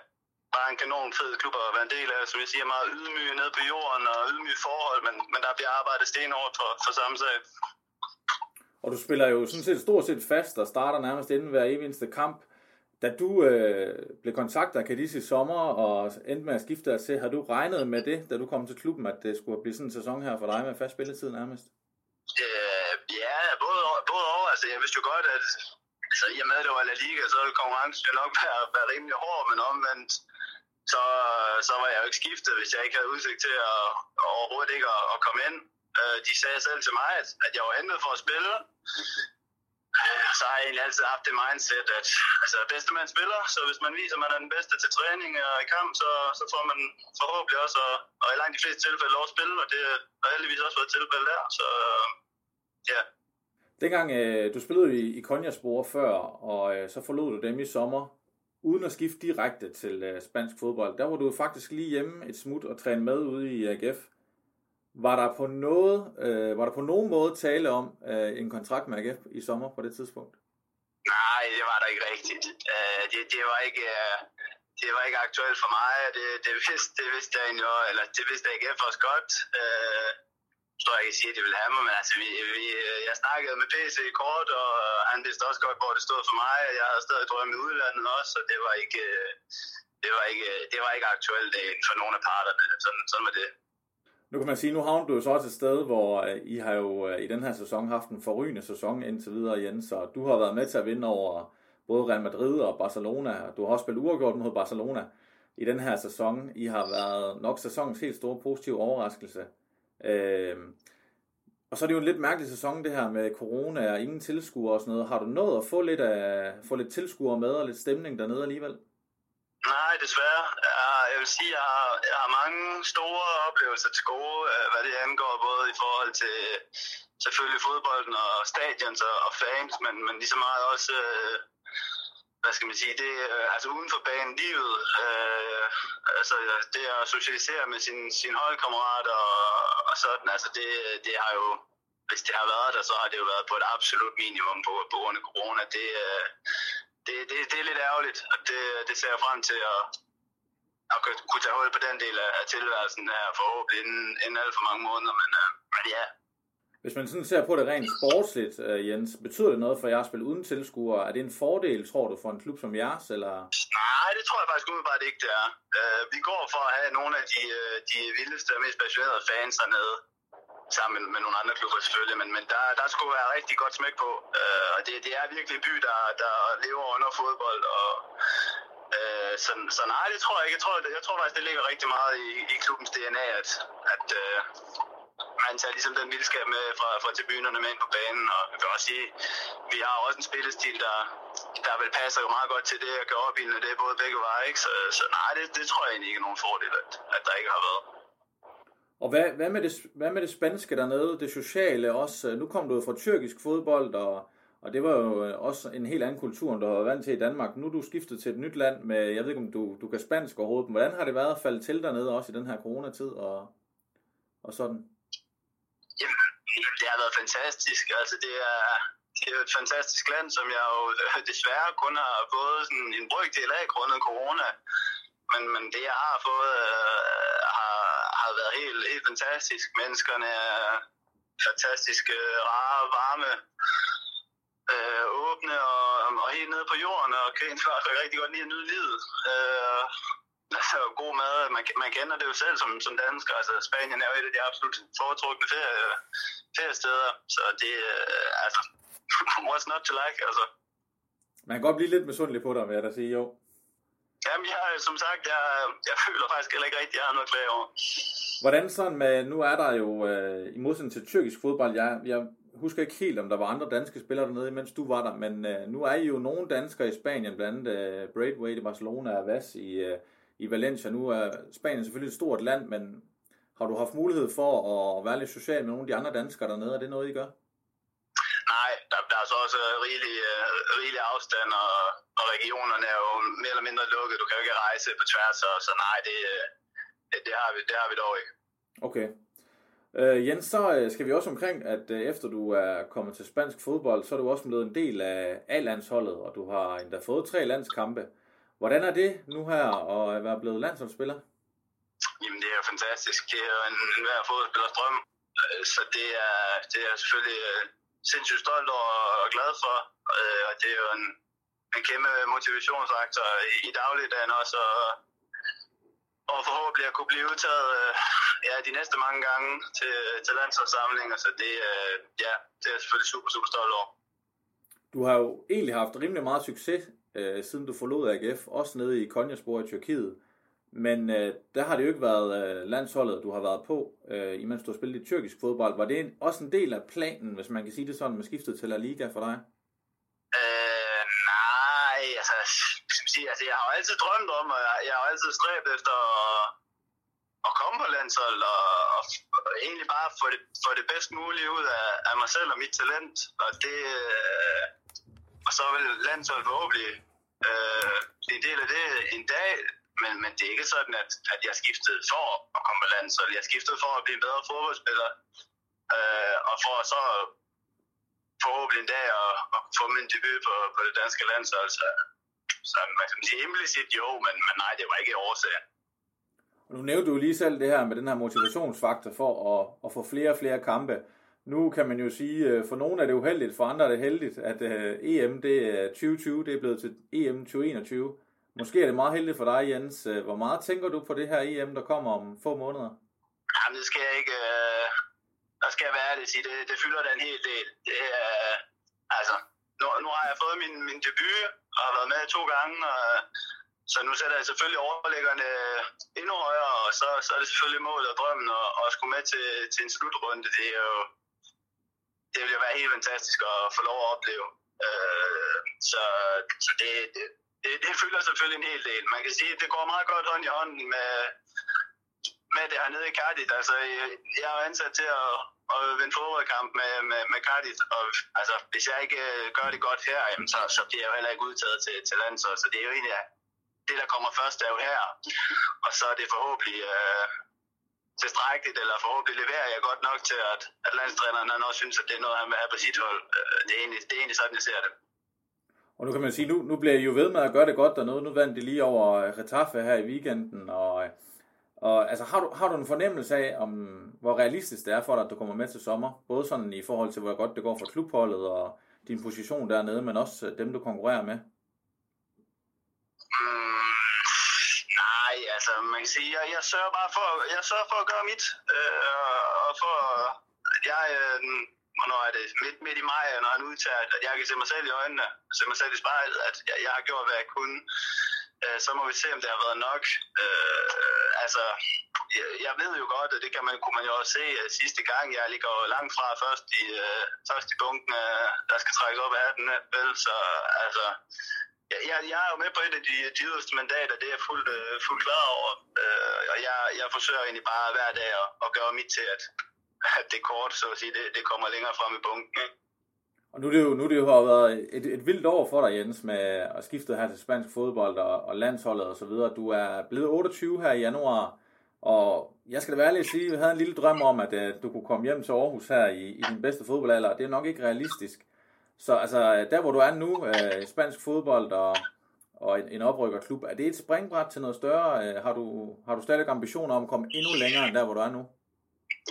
bare en kanon fed klub at være en del af, som jeg siger, meget ydmyge ned på jorden og ydmyge forhold, men, men der bliver arbejdet stenhårdt for, for samme sag. Og du spiller jo sådan set stort set fast og starter nærmest inden hver eneste kamp. Da du øh, blev kontaktet af Cadiz i sommer og endte med at skifte dig til, har du regnet med det, da du kom til klubben, at det skulle blive sådan en sæson her for dig med fast spilletid nærmest? Øh, ja, både, både over. Altså, jeg vidste jo godt, at altså, i og med, at det var La Liga, så ville konkurrencen jo nok være, være rimelig hård, men omvendt, så, så var jeg jo ikke skiftet, hvis jeg ikke havde udsigt til at, overhovedet ikke at, at komme ind. Øh, de sagde selv til mig, at, at jeg var hentet for at spille, så har jeg egentlig altid haft det mindset, at altså, bedste man spiller, så hvis man viser, at man er den bedste til træning og i kamp, så, så får man forhåbentlig også, og, og i langt de fleste tilfælde, lov at spille, og det har heldigvis også været tilfælde der, så ja. Dengang øh, du spillede i, i Konjaspor før, og øh, så forlod du dem i sommer, uden at skifte direkte til øh, spansk fodbold, der var du faktisk lige hjemme et smut og træne med ude i AGF. Var der på noget, øh, var der på nogen måde tale om øh, en kontrakt med AGF i sommer på det tidspunkt? Nej, det var der ikke rigtigt. Øh, det, det var ikke... øh, det var ikke aktuelt for mig, det, det, vidste, det vidste jeg egentlig, eller det vidste jeg AGF også godt. Øh, tror jeg ikke sige, at de ville have mig, men altså, vi, vi, jeg snakkede med PC i kort, og han vidste også godt, hvor det stod for mig. Jeg havde stadig drømme i udlandet også, så det var ikke, øh, det var ikke, det var ikke aktuelt øh, for nogen af parterne. Sådan, sådan var det. Nu kan man sige, nu havner du jo så også et sted, hvor øh, I har jo øh, i den her sæson haft en forrygende sæson indtil videre, Jens, så du har været med til at vinde over både Real Madrid og Barcelona, og du har også spillet uafgjort mod Barcelona i den her sæson. I har været nok sæsonens helt store positive overraskelse. Øh, og så er det jo en lidt mærkelig sæson, det her med corona og ingen tilskuere og sådan noget. Har du nået at få lidt, af, få lidt tilskuere med og lidt stemning dernede alligevel? Nej, desværre. Jeg, vil sige, jeg har, jeg har mange store oplevelser til gode, øh, hvad det angår, både i forhold til selvfølgelig fodbolden og stadions og, og fans, men, men lige så meget også, øh, hvad skal man sige, det, øh, altså uden for banen, livet, øh, altså det at socialisere med sin, sin holdkammerat og, og sådan, altså det, det har jo, hvis det har været der, så har det jo været på et absolut minimum på, på grund af corona. Det, det, det, det er lidt ærgerligt, og det, det ser jeg frem til at, at kunne tage hul på den del af, tilværelsen her forhåbentlig inden, inden alt for mange måneder, men, uh, men ja. Hvis man sådan ser på det rent sportsligt, uh, Jens, betyder det noget for jer at spille uden tilskuere? Er det en fordel, tror du, for en klub som jeres? Eller? Nej, det tror jeg faktisk umiddelbart ikke, det er. Uh, vi går for at have nogle af de, de vildeste og mest passionerede fans dernede sammen med nogle andre klubber selvfølgelig, men, men der, der skulle være rigtig godt smæk på. Øh, og det, det er virkelig en by, der, der lever under fodbold, og øh, så, så nej, det tror jeg ikke. Jeg tror, jeg tror faktisk, det ligger rigtig meget i, i klubbens DNA, at, at øh, man tager ligesom den vildskab med fra, fra tribunerne med ind på banen, og jeg vil også sige, vi har også en spillestil, der, der vil passer jo meget godt til det, at gøre op i, det er både begge veje, ikke? Så, så nej, det, det tror jeg egentlig ikke er nogen fordel, at, at der ikke har været. Og hvad, hvad, med det, hvad med det spanske dernede, det sociale også? Nu kom du jo fra tyrkisk fodbold, og, og det var jo øh, også en helt anden kultur, end du var vant til i Danmark. Nu er du skiftet til et nyt land med, jeg ved ikke om du, du kan spansk overhovedet, men hvordan har det været at falde til dernede også i den her coronatid og, og sådan? Jamen, det har været fantastisk. Altså, det er, det er jo et fantastisk land, som jeg jo øh, desværre kun har fået sådan en brygdel af grundet corona. Men, men det, jeg har fået, øh, har, har været helt, helt fantastisk. Menneskerne er fantastiske, rare, varme, øh, åbne og, og helt nede på jorden, og kan faktisk rigtig godt lide at nyde livet. Øh, altså, god mad, man, man kender det jo selv som, som dansker. Altså, Spanien er jo et af de absolut foretrukne ferie, feriesteder, så det er, altså, what's not to like, altså. Man kan godt blive lidt misundelig på dig, vil jeg da sige, jo. Jamen, jeg, som sagt, jeg, jeg føler faktisk heller ikke rigtigt, at jeg har noget klage over. Hvordan sådan med, nu er der jo, øh, i modsætning til tyrkisk fodbold, jeg, jeg husker ikke helt, om der var andre danske spillere dernede, mens du var der, men øh, nu er I jo nogle danskere i Spanien, blandt andet øh, Braithwaite i Barcelona og Vas i, øh, i Valencia. Nu er Spanien selvfølgelig et stort land, men har du haft mulighed for at være lidt social med nogle af de andre danskere dernede? Er det noget, I gør? Nej, der, der er så også rigelig, uh, rigelig afstand, og, og regionerne er jo mere eller mindre lukket. Du kan jo ikke rejse på tværs, så, så nej, det, det, det, har vi, det har vi dog ikke. Okay. Uh, Jens, så uh, skal vi også omkring, at uh, efter du er kommet til spansk fodbold, så er du også blevet en del af A-landsholdet, og du har endda fået tre landskampe. Hvordan er det nu her at være blevet landsholdsspiller? Jamen, det er jo fantastisk. Det er jo en, en hver fodboldspillers drøm. Så det er, det er selvfølgelig sindssygt stolt og glad for. Og det er jo en, en kæmpe motivationsfaktor i dagligdagen også. Og, og forhåbentlig at kunne blive udtaget øh, ja, de næste mange gange til, til landsholdssamlinger. Så det, øh, ja, det er selvfølgelig super, super stolt over. Du har jo egentlig haft rimelig meget succes, øh, siden du forlod AGF, også nede i Konyaspor i Tyrkiet. Men øh, der har det jo ikke været øh, landsholdet, du har været på, øh, imens du har spillet i tyrkisk fodbold. Var det en, også en del af planen, hvis man kan sige det sådan, med skiftet til La Liga for dig? Nej, altså, skal sige, altså, jeg har jo altid drømt om, og jeg, jeg har jo altid stræbt efter at, at komme på landshold, og, og, og egentlig bare få det, få det bedst mulige ud af, af mig selv og mit talent. Og det, øh, og så vil landshold forhåbentlig øh, blive en del af det en dag. men, men det er ikke sådan, at, at jeg skiftede for at komme på landshold. Jeg skiftede for at blive en bedre fodboldspiller, øh, og for så forhåbentlig en dag at, at få min debut på, på det danske landshold. Så, så man kan sige implicit jo, men, men nej, det var ikke årsagen. Og nu nævnte du lige selv det her med den her motivationsfaktor for at, at få flere og flere kampe. Nu kan man jo sige, øh, for nogle er det uheldigt, for andre er det heldigt, at uh, EM det er 2020, det er blevet til EM 2021. Måske er det meget heldigt for dig, Jens. Øh, hvor meget tænker du på det her EM, der kommer om få måneder? Jamen, det skal jeg ikke der skal jeg være ærlig sige. Det, det fylder da en hel del. Det er... Altså, nu, nu har jeg fået min, min debut, og har været med to gange, og, så nu sætter jeg selvfølgelig overlæggerne endnu højere, og så, så er det selvfølgelig målet og drømmen at, at skulle med til, til en slutrunde. Det er jo det vil jo være helt fantastisk at få lov at opleve. Øh, så så det, det, det, det fylder selvfølgelig en hel del. Man kan sige, at det går meget godt hånd i hånden med, med det hernede i Cardiff. Altså, jeg er ansat til at, at vinde fodboldkamp med, med, med Cardiff, og altså, hvis jeg ikke øh, gør det godt her, jamen, så, så bliver jeg jo heller ikke udtaget til, til landshold. Så det er jo egentlig det, der kommer først, er jo her. Og så er det forhåbentlig øh, tilstrækkeligt, eller forhåbentlig leverer jeg godt nok til, at, at landstræneren han også synes, at det er noget, han vil have på sit hold. Øh, det er egentlig, det er egentlig sådan, jeg ser det. Og nu kan man sige, nu, nu bliver I jo ved med at gøre det godt dernede. Nu vandt de lige over øh, Retaffe her i weekenden. Og, og altså, har, du, har du en fornemmelse af, om, hvor realistisk det er for dig, at du kommer med til sommer? Både sådan i forhold til, hvor godt det går for klubholdet og din position dernede, men også øh, dem, du konkurrerer med? Mm, nej, altså man kan sige, jeg, jeg sørger bare for, jeg sørger for at gøre mit. Øh, og for, jeg, øh, hvornår er det, midt, midt i maj, når han udtager, at jeg kan se mig selv i øjnene, se mig selv i spejlet, at jeg, jeg har gjort, hvad jeg kunne. Øh, så må vi se, om det har været nok. Øh, altså, jeg, jeg ved jo godt, og det kan man, kunne man jo også se at sidste gang, jeg ligger langt fra først i, øh, først i bunken, øh, der skal trækkes op af den, vel, så altså, jeg, jeg er jo med på et af de, de yderste mandater, det er jeg fuldt, øh, fuldt klar over. Øh, og jeg, jeg forsøger egentlig bare hver dag at, at gøre mit til, at, at det kort, så at sige, det, det kommer længere frem i bunken. Ikke? Og nu er det jo, nu er det jo har været et, et vildt år for dig, Jens, med at skifte her til spansk fodbold og, og landsholdet og så videre. Du er blevet 28 her i januar, og jeg skal da være ærlig at sige, at vi havde en lille drøm om, at uh, du kunne komme hjem til Aarhus her i, i din bedste fodboldalder. Det er nok ikke realistisk. Så altså, der hvor du er nu, øh, spansk fodbold og, og en, en oprykkerklub, er det et springbræt til noget større? Øh, har, du, har du stadig ambitioner om at komme endnu længere end der, hvor du er nu?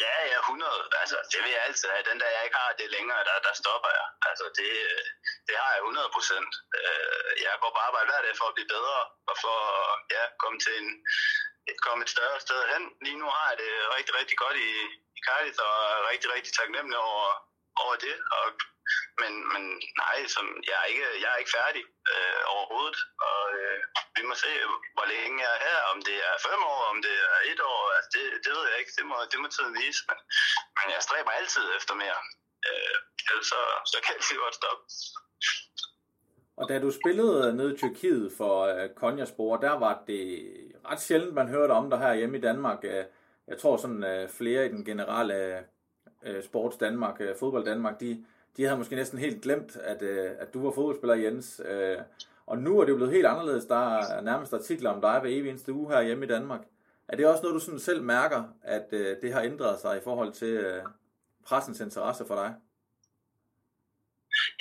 Ja, ja, 100. Altså, det vil jeg altid have. Den der jeg ikke har det længere, der, der stopper jeg. Altså, det, øh, det har jeg 100 procent. Øh, jeg går på arbejde hver dag for at blive bedre, og for at ja, komme til en, et, komme et større sted hen. Lige nu har jeg det rigtig, rigtig godt i, i Cardiff, og er rigtig, rigtig taknemmelig over, over det. Og men, men nej, som, jeg, er ikke, jeg er ikke færdig øh, overhovedet, og øh, vi må se, hvor længe jeg er her, om det er fem år, om det er et år, Altså, det, det ved jeg ikke, det må, det må tiden vise, men, men jeg stræber altid efter mere, øh, ellers så, så kan det godt stoppe. Og da du spillede øh, ned i Tyrkiet for øh, uh, Konjaspor, der var det ret sjældent, man hørte om dig her hjemme i Danmark. Uh, jeg tror sådan uh, flere i den generelle uh, sports Danmark, uh, fodbold Danmark, de, de havde måske næsten helt glemt, at, uh, at du var fodboldspiller, Jens. Uh, og nu er det jo blevet helt anderledes. Der er nærmest artikler om dig hver evig eneste uge her hjemme i Danmark. Er det også noget, du sådan selv mærker, at øh, det har ændret sig i forhold til øh, pressens interesse for dig?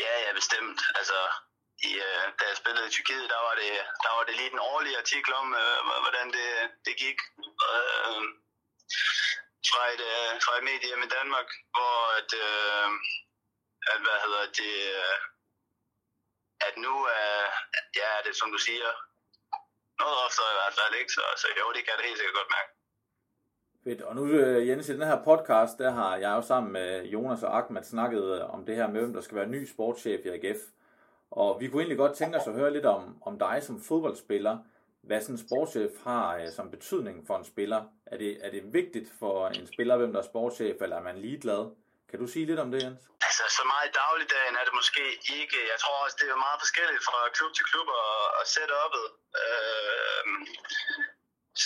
Ja, ja, bestemt. Altså, i, øh, da jeg spillede i Tyrkiet, der var det, der var det lige den årlige artikel om, øh, hvordan det, det gik. Øh, fra et, øh, fra et medie i Danmark, hvor at, øh, at hvad hedder det, øh, at nu er, ja, det som du siger, noget oftere i hvert fald, ikke? Så, så jo, det kan det helt sikkert godt mærke. Fedt. Og nu, øh, Jens, i den her podcast, der har jeg jo sammen med Jonas og Ahmed snakket øh, om det her med, hvem der skal være ny sportschef i AGF. Og vi kunne egentlig godt tænke os at høre lidt om, om dig som fodboldspiller. Hvad sådan en sportschef har øh, som betydning for en spiller. Er det, er det vigtigt for en spiller, hvem der er sportschef, eller er man ligeglad? Kan du sige lidt om det, Jens? Altså, så meget i dagligdagen er det måske ikke. Jeg tror også, det er meget forskelligt fra klub til klub og, og setup'et. Øh,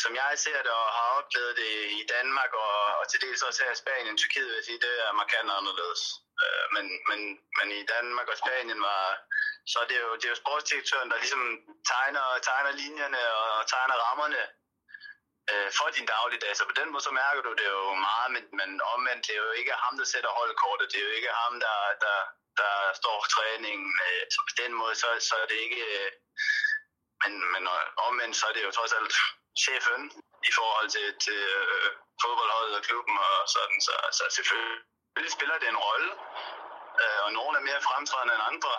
som jeg ser det og har oplevet det i Danmark og, og til dels også her i Spanien, Tyrkiet vil jeg sige, det er markant anderledes. Øh, men, men, men i Danmark og Spanien var så det er jo, det er jo sportsdirektøren, der ligesom tegner, tegner linjerne og tegner rammerne øh, for din dagligdag. Så på den måde så mærker du det jo meget, men, men omvendt, det er jo ikke ham, der sætter holdkortet. Det er jo ikke ham, der, der, der står for træningen. Øh, så på den måde, så, så er det ikke... Øh, men, men øh, omvendt, så er det jo trods alt chefen i forhold til, til øh, fodboldholdet og klubben og sådan. Så, så selvfølgelig spiller det en rolle, øh, og nogle er mere fremtrædende end andre.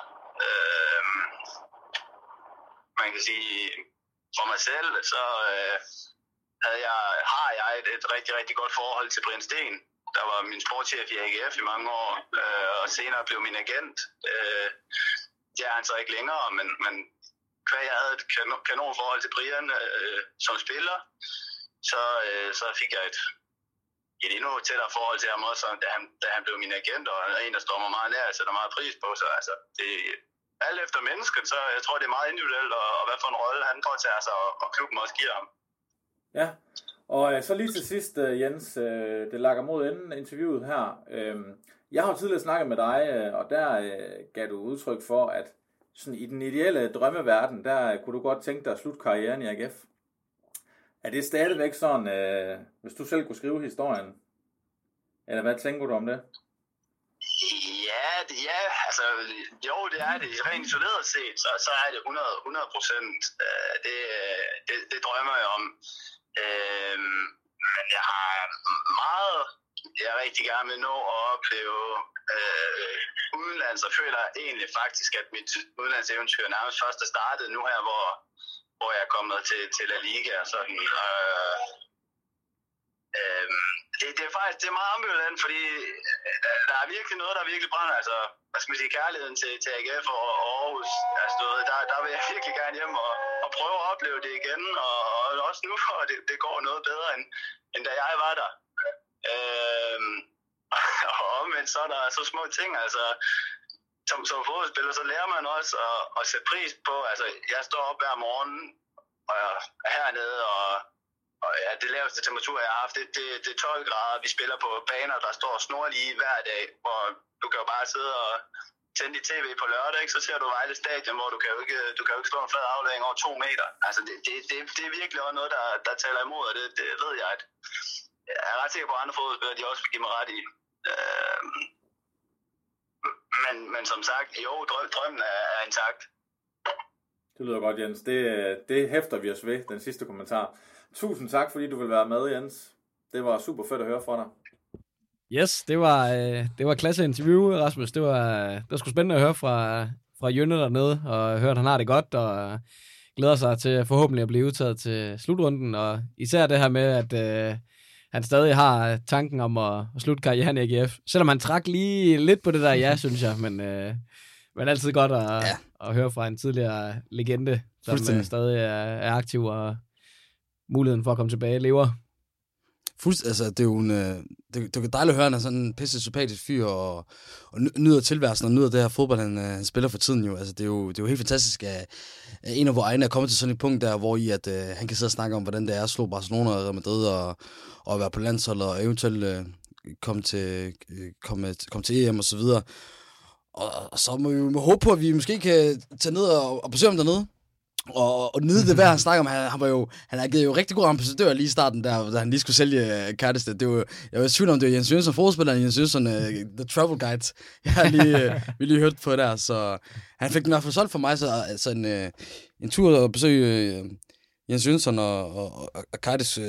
Øh, man kan sige, for mig selv, så øh, havde jeg, har jeg et, et rigtig, rigtig godt forhold til Brian Sten, der var min sportschef i AGF i mange år, øh, og senere blev min agent. Øh, det er han så ikke længere, men, men hvad jeg havde et kanon, kanon forhold til Brian øh, som spiller, så, øh, så fik jeg et, et endnu tættere forhold til ham også, da han, da han blev min agent, og en, der står mig meget nær, jeg sætter meget pris på. Så altså, det, alt efter mennesket, så jeg tror, det er meget individuelt, og, og hvad for en rolle han påtager sig, og, og klubben også giver ham. Ja, og øh, så lige til sidst, øh, Jens, øh, det lakker mod enden interviewet her. Øh, jeg har tidligere snakket med dig, øh, og der øh, gav du udtryk for, at sådan i den ideelle drømmeverden, der øh, kunne du godt tænke dig at slutte karrieren i AGF. Er det stadigvæk sådan, øh, hvis du selv kunne skrive historien? Eller hvad tænker du om det? Ja, det, ja, altså, jo, det er det. Rent isoleret set, så, så er det 100, 100 procent. Øh, det, øh, det, det drømmer jeg om. Øh, men jeg har meget, jeg rigtig gerne vil nå at opleve øh, udenlands, og føler egentlig faktisk, at mit udenlandseventyr nærmest først er startet nu her, hvor hvor jeg er kommet til, til La Liga og sådan. Øh, øh, det, det, er faktisk det er meget ambivalent, fordi øh, der er virkelig noget, der virkelig brænder. Altså, hvad skal man sige, kærligheden til, til AGF og, og Aarhus er stået. Der, der vil jeg virkelig gerne hjem og, og prøve at opleve det igen. Og, og også nu, for det, det går noget bedre, end, end da jeg var der. Øh, og omvendt, så er der så små ting. Altså, som, som fodboldspiller, så lærer man også at, at sætte pris på, altså jeg står op hver morgen og er hernede, og, og ja, det laveste temperatur, jeg har haft, det, det, det er 12 grader. Vi spiller på baner, der står snorlige hver dag, hvor du kan jo bare sidde og tænde dit tv på lørdag, ikke? så ser du Vejle Stadion, hvor du kan jo ikke, du kan jo ikke slå en flad aflæring over to meter. Altså det, det, det, det er virkelig også noget, der, der taler imod, og det, det ved jeg, at jeg er ret sikker på, at andre fodboldspillere, de også vil give mig ret i. Øh, men, men som sagt, jo, drøm, drømmen er, er intakt. Det lyder godt, Jens. Det, det hæfter vi os ved, den sidste kommentar. Tusind tak, fordi du vil være med, Jens. Det var super fedt at høre fra dig. Yes, det var, øh, det var klasse interview, Rasmus. Det var, det var sgu spændende at høre fra, fra Jønne dernede, og høre, at han har det godt, og glæder sig til forhåbentlig at blive udtaget til slutrunden, og især det her med, at øh, han stadig har tanken om at, at slutte karrieren i AGF. Selvom han trak lige lidt på det der ja, synes jeg, men, øh, men altid godt at, ja. at høre fra en tidligere legende, som øh, stadig er, er aktiv og muligheden for at komme tilbage lever. Fuldst, altså, det er jo en, øh, det, det er dejligt at høre, at han er sådan en pisse sympatisk fyr, og, og nyder tilværelsen, og nyder det her fodbold, han, øh, han spiller for tiden jo. Altså, det, er jo det er jo helt fantastisk, at, at en af vores egne er kommet til sådan et punkt der, hvor i, at uh, han kan sidde og snakke om, hvordan det er at slå Barcelona og Real Madrid, og, og være på landsholdet, og eventuelt uh, komme til, komme, komme til EM og så videre. Og, og så må vi jo håbe på, at vi måske kan tage ned og, og besøge ham dernede og, og nyde det værd, han snakker om. Han, han, var jo, han har givet jo rigtig god ambassadør lige i starten, der, da han lige skulle sælge uh, Kærtested. Det var, jeg var i tvivl om, det var Jens Jønsson, forspilleren Jens Jønsson, uh, The Travel Guide. Jeg har lige, uh, vi lige hørt på der, så han fik den i hvert fald solgt for mig, så altså en, uh, en tur at besøge uh, Jens Jønsson og, og, og, og Kajtis, uh,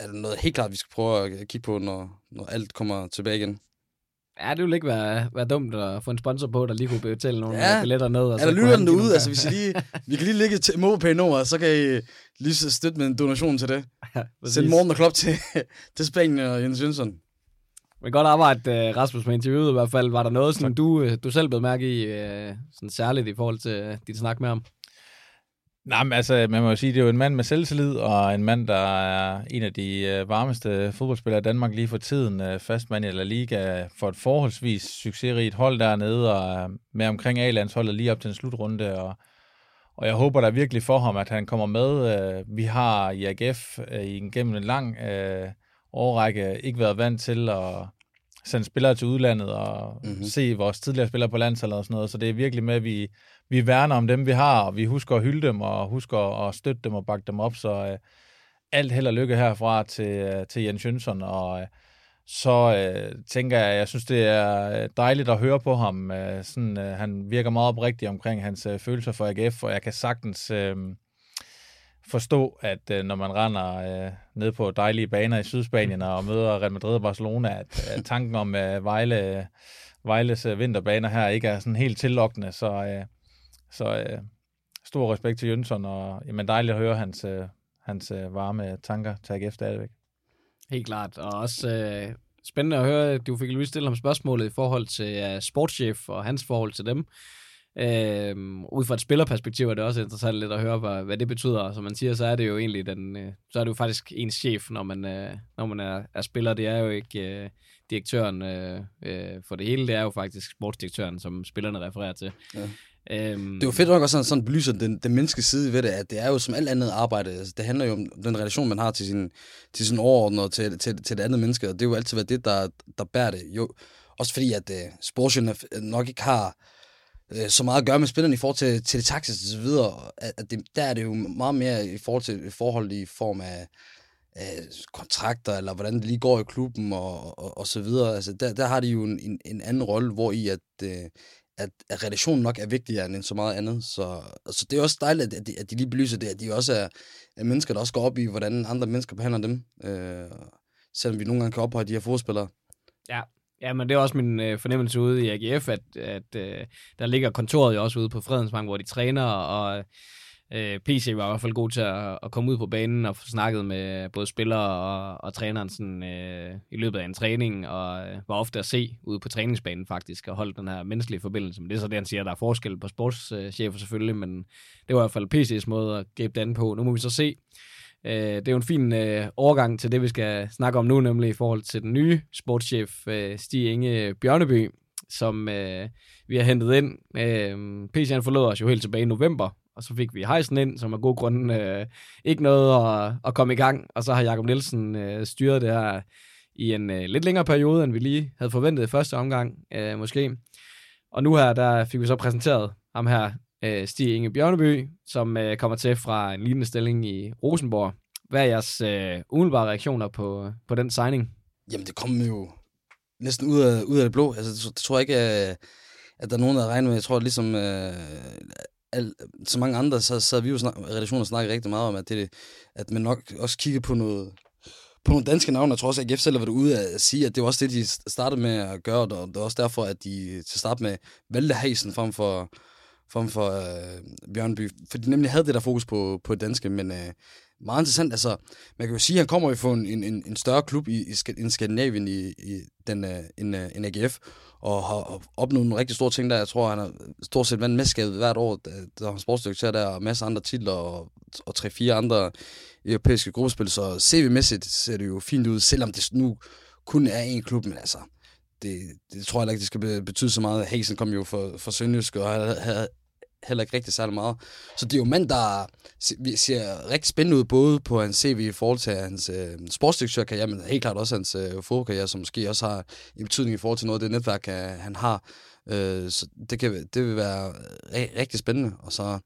er det noget helt klart, vi skal prøve at kigge på, når, når alt kommer tilbage igen. Ja, det ville ikke være, være dumt at få en sponsor på, der lige kunne betale nogle ja. billetter ned. Og Eller lytter den derude, altså hvis I lige, vi kan lige lægge til MobilePay nummer, så kan I lige støtte med en donation til det. Ja, Send morgen og klop til, til Spanien og Jens Jønsson. Men godt arbejde, øh, Rasmus, med interviewet i hvert fald. Var der noget, som du, øh, du selv blev mærke i, øh, sådan særligt i forhold til dit snak med ham? Nej, men altså, man må jo sige, det er jo en mand med selvtillid, og en mand, der er en af de øh, varmeste fodboldspillere i Danmark lige for tiden. Øh, fastmand i La Liga for et forholdsvis succesrigt hold dernede, og med omkring A-landsholdet lige op til en slutrunde, og, og jeg håber da virkelig for ham, at han kommer med. Øh, vi har i AGF i en gennem en lang øh, årrække ikke været vant til at, sende spillere til udlandet og Mhm. mm-hmm. se vores tidligere spillere på landsholdet og sådan noget. Så det er virkelig med, at vi, vi værner om dem, vi har, og vi husker at hylde dem, og husker at støtte dem og bakke dem op. Så øh, alt held og lykke herfra til, øh, til Jens Jønsson, og øh, så øh, tænker jeg, jeg synes, det er øh, dejligt at høre på ham. Øh, sådan, øh, han virker meget oprigtig omkring hans øh, følelser for AGF, og jeg kan sagtens øh, forstå, at øh, når man render øh, ned på dejlige baner i Sydspanien og møder Real Madrid og Barcelona, at, øh, tanken om øh, Vejle, Vejles øh, vinterbaner her ikke er sådan helt tillokkende. Så, øh, så øh, stor respekt til Jønsson, og jamen, dejligt at høre hans, øh, hans øh, varme tanker til AGF stadigvæk. Helt klart, og også øh, spændende at høre, at du fik lige stille ham spørgsmålet i forhold til uh, sportschef og hans forhold til dem. Øh, ud fra et spillerperspektiv er det også interessant lidt at høre, hvad, hvad det betyder. Som man siger, så er det jo egentlig den, øh, så er det jo faktisk ens chef, når man, øh, når man er, er spiller. Det er jo ikke øh, direktøren øh, øh, for det hele, det er jo faktisk sportsdirektøren, som spillerne refererer til. Ja. Øhm, Det er jo fedt nok også sådan, sådan belyser den, den menneskelige side ved det, at det er jo som alt andet arbejde. Altså, det handler jo om den relation, man har til sin, til sin overordnede og til, til, til det andet menneske, og det er jo altid været det, der, der bærer det. Jo, også fordi, at uh, sportsjournal nok ikke har øh, så meget at gøre med spillerne i forhold til, til det taktiske og så videre. At, at det, der er det jo meget mere i forhold til forhold i form af, af kontrakter, eller hvordan det lige går i klubben og, og, og så videre. Altså, der, der har de jo en, en, en anden rolle, hvor i at, uh, at, at relationen nok er vigtigere end så meget andet. Så, så det er også dejligt, at de, at de lige belyser det, at de også er, er mennesker, der også går op i, hvordan andre mennesker behandler dem. Øh, selvom vi nogle gange kan ophøje de her fodspillere. Ja, men det er også min øh, fornemmelse ude i AGF, at, at øh, der ligger kontoret jo også ude på Fredensvang, hvor de træner, og øh, PC var i hvert fald god til at, at komme ud på banen og få snakket med både spillere og, og træneren sådan, øh, i løbet af en træning, og øh, var ofte at se ude på træningsbanen faktisk, og holde den her menneskelige forbindelse. Men det er så det, han siger, der er forskel på sportschefer selvfølgelig, men det var i hvert fald PC's måde at gribe det an på. Nu må vi så se, Øh, det er jo en fin øh, overgang til det, vi skal snakke om nu, nemlig i forhold til den nye sportschef, øh, Stig Inge Bjørneby, som øh, vi har hentet ind. Øh, PC han forlod os jo helt tilbage i november, og så fik vi Heisen ind, som af god grund øh, ikke noget at, at komme i gang, og så har Jakob Nielsen øh, styret det her i en øh, lidt længere periode, end vi lige havde forventet i første omgang, øh, måske. Og nu her, der fik vi så præsenteret ham her, øh, Stig Inge Bjørneby, som øh, kommer til fra en lignende stilling i Rosenborg. Hvad er jeres øh, umiddelbare reaktioner på, på den signing? Jamen, det kom jo næsten ud af, ud af det blå. Altså, det, det tror jeg ikke, at, at der er nogen, der regner med. Jeg tror, ligesom øh, al, så mange andre, så sad vi jo snak, redaktionen og snakkede rigtig meget om, at, det, at man nok også kiggede på noget, på nogle danske navne. Jeg tror også, at AGF selv har været ude at sige, at det var også det, de startede med at gøre, og det var også derfor, at de til start med valgte Hasen frem for, frem for øh, Bjørnby. For de nemlig havde det der fokus på, på danske, men øh, meget interessant. Altså, man kan jo sige, at han kommer jo fra en, en, en større klub i, i, i Skandinavien i, i den, øh, en, øh, en AGF, og har opnået nogle rigtig store ting der. Jeg tror, han har stort set vandt mesterskabet hvert år. Der, har han sportsdirektør der, og masser af andre titler, og, og tre-fire andre europæiske gruppespil. Så CV-mæssigt ser det jo fint ud, selvom det nu kun er en klub, men altså, det, det tror jeg ikke, det skal betyde så meget. Hasen kom jo fra, fra Sønderjysk, og havde, havde heller ikke rigtig særlig meget. Så det er jo mand, der ser rigtig spændende ud, både på hans CV i forhold til hans øh, sportsdirektørkarriere, men helt klart også hans øh, fodboldkarriere, som måske også har en betydning i forhold til noget af det netværk, øh, han har. Øh, så det, kan, det vil være øh, re- rigtig spændende, og så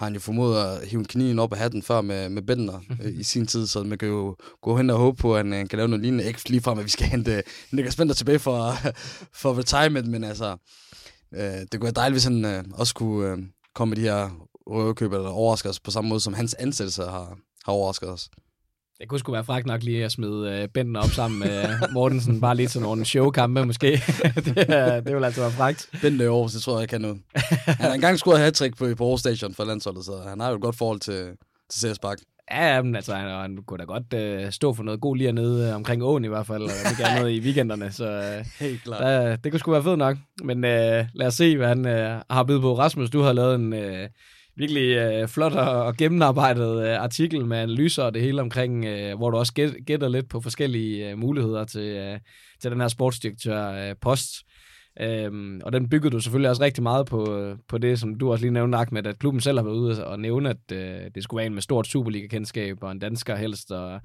har han jo formået at hive kniven op af hatten før med, med Bender øh, i sin tid, så man kan jo gå hen og håbe på, at han han kan lave noget lignende. Ikke lige frem, at vi skal hente Niklas Bender tilbage for, for retirement, men altså, øh, det kunne være dejligt, hvis han øh, også kunne øh, komme med de her røvekøb, eller overraske os på samme måde, som hans ansættelse har, har overrasket os. Det kunne sgu være fragt nok lige at smide øh, Benden op sammen med Mortensen, bare lige sådan nogle showkampe måske. det, er- det vil altså være fragt. Bender i Aarhus, det tror jeg ikke kan noget. Han har engang scoret hat-trick på, på Aarhus Station for landsholdet, så han har jo et godt forhold til, til CS Park. Ja, men altså, han, han kunne da godt øh, stå for noget god lige nede øh, omkring åen i hvert fald, og det gerne noget i weekenderne, så øh, Helt klart. der, det kunne sgu være fedt nok. Men øh, lad os se, hvad han øh, har bydet på. Rasmus, du har lavet en øh, virkelig øh, flot og, og gennemarbejdet øh, artikel med analyser og det hele omkring, øh, hvor du også gæt, gætter lidt på forskellige øh, muligheder til, øh, til den her sportsdirektør øh, post. Øhm, og den byggede du selvfølgelig også rigtig meget på, på det, som du også lige nævnte, Ahmed, at klubben selv har været ude og nævne, at øh, det skulle være en med stort Superliga-kendskab, og en dansker helst, og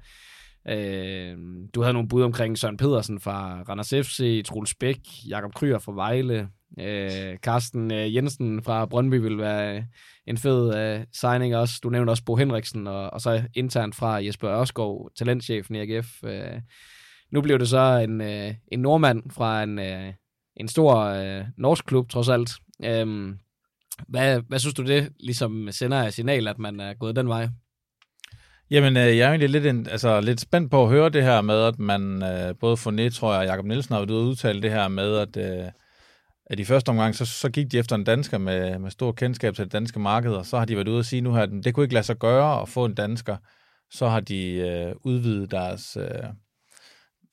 Øh, du havde nogle bud omkring Søren Pedersen fra Randers FC, Troels Bæk, Jakob Kryer fra Vejle, øh, Carsten øh, Jensen fra Brøndby vil være en fed øh, signing også. Du nævnte også Bo Henriksen, og, og så internt fra Jesper Ørskov, talentchefen i AGF. Øh, nu blev det så en, øh, en nordmand fra en, øh, en stor øh, norsk klub, trods alt. Øhm, hvad, hvad synes du det ligesom sender af signal, at man er gået den vej? Jamen, øh, jeg er egentlig lidt, altså, lidt spændt på at høre det her med, at man, øh, både Fournet, tror jeg, og Jacob Nielsen har været ude udtale det her med, at, øh, at i første omgang, så, så gik de efter en dansker med, med stor kendskab til det danske marked, og så har de været ude og sige nu her, at det kunne ikke lade sig gøre at få en dansker. Så har de øh, udvidet deres, øh,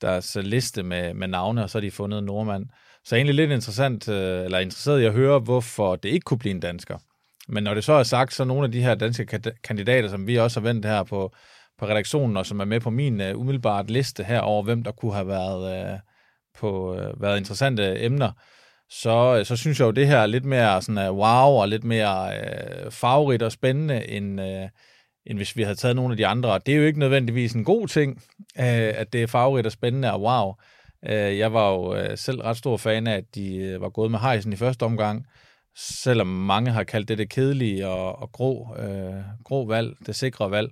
deres liste med, med navne, og så har de fundet en nordmand. Så egentlig lidt interessant, øh, eller interesseret i at høre, hvorfor det ikke kunne blive en dansker. Men når det så er sagt, så nogle af de her danske kandidater, som vi også har vendt her på, på redaktionen, og som er med på min uh, umiddelbart liste her over, hvem der kunne have været, uh, på, uh, været interessante emner, så, så synes jeg jo, det her er lidt mere sådan, uh, wow og lidt mere uh, favorit og spændende, end, uh, end hvis vi havde taget nogle af de andre. Det er jo ikke nødvendigvis en god ting, uh, at det er favorit og spændende og wow. Øh, jeg var jo øh, selv ret stor fan af, at de øh, var gået med hejsen i første omgang, selvom mange har kaldt det det kedelige og, og grå, øh, grå valg, det sikre valg,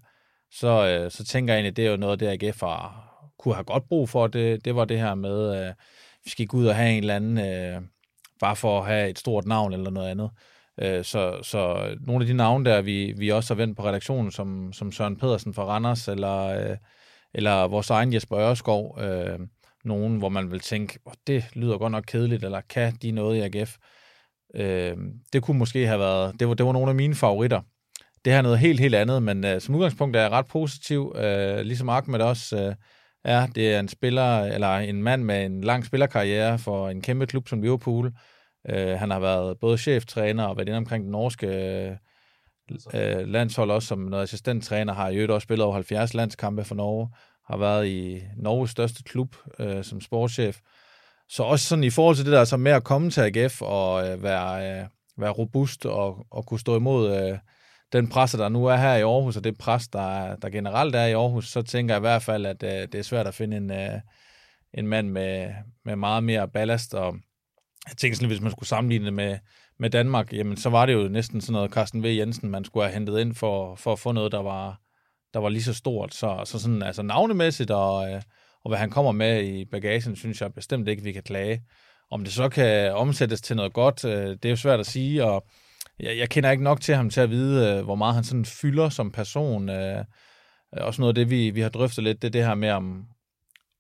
så, øh, så tænker jeg egentlig, det er jo noget, det AGF har, kunne have godt brug for. Det, det var det her med, øh, vi skal gå ud og have en eller anden, øh, bare for at have et stort navn eller noget andet. Øh, så, så nogle af de navne der, vi, vi også har vendt på redaktionen, som, som Søren Pedersen fra Randers, eller, øh, eller vores egen Jesper Ørskov, øh, nogen, hvor man vil tænke, oh, det lyder godt nok kedeligt, eller kan de noget i AGF? Øh, det kunne måske have været, det var, det var nogle af mine favoritter. Det her er noget helt, helt andet, men øh, som udgangspunkt er jeg ret positiv, øh, ligesom Ahmed også øh, er. Det er en spiller, eller en mand med en lang spillerkarriere for en kæmpe klub som Liverpool. Øh, han har været både cheftræner og været inde omkring den norske øh, øh, landshold også som noget assistenttræner, har i øvrigt også spillet over 70 landskampe for Norge, har været i Norges største klub øh, som sportschef. Så også sådan i forhold til det der så med at komme til AGF og øh, være, øh, være robust og, og kunne stå imod øh, den presse, der nu er her i Aarhus, og det pres, der, der generelt er i Aarhus, så tænker jeg i hvert fald, at øh, det er svært at finde en, øh, en mand med, med meget mere ballast. Og jeg tænker sådan, hvis man skulle sammenligne det med, med Danmark, jamen så var det jo næsten sådan noget Carsten V. Jensen, man skulle have hentet ind for, for at få noget, der var, der var lige så stort. Så, så sådan altså navnemæssigt og... Øh, og hvad han kommer med i bagagen, synes jeg bestemt ikke, vi kan klage. Om det så kan omsættes til noget godt, øh, det er jo svært at sige, og jeg, jeg kender ikke nok til ham til at vide, øh, hvor meget han sådan fylder som person. Øh, også noget af det, vi, vi har drøftet lidt, det er det her med, om,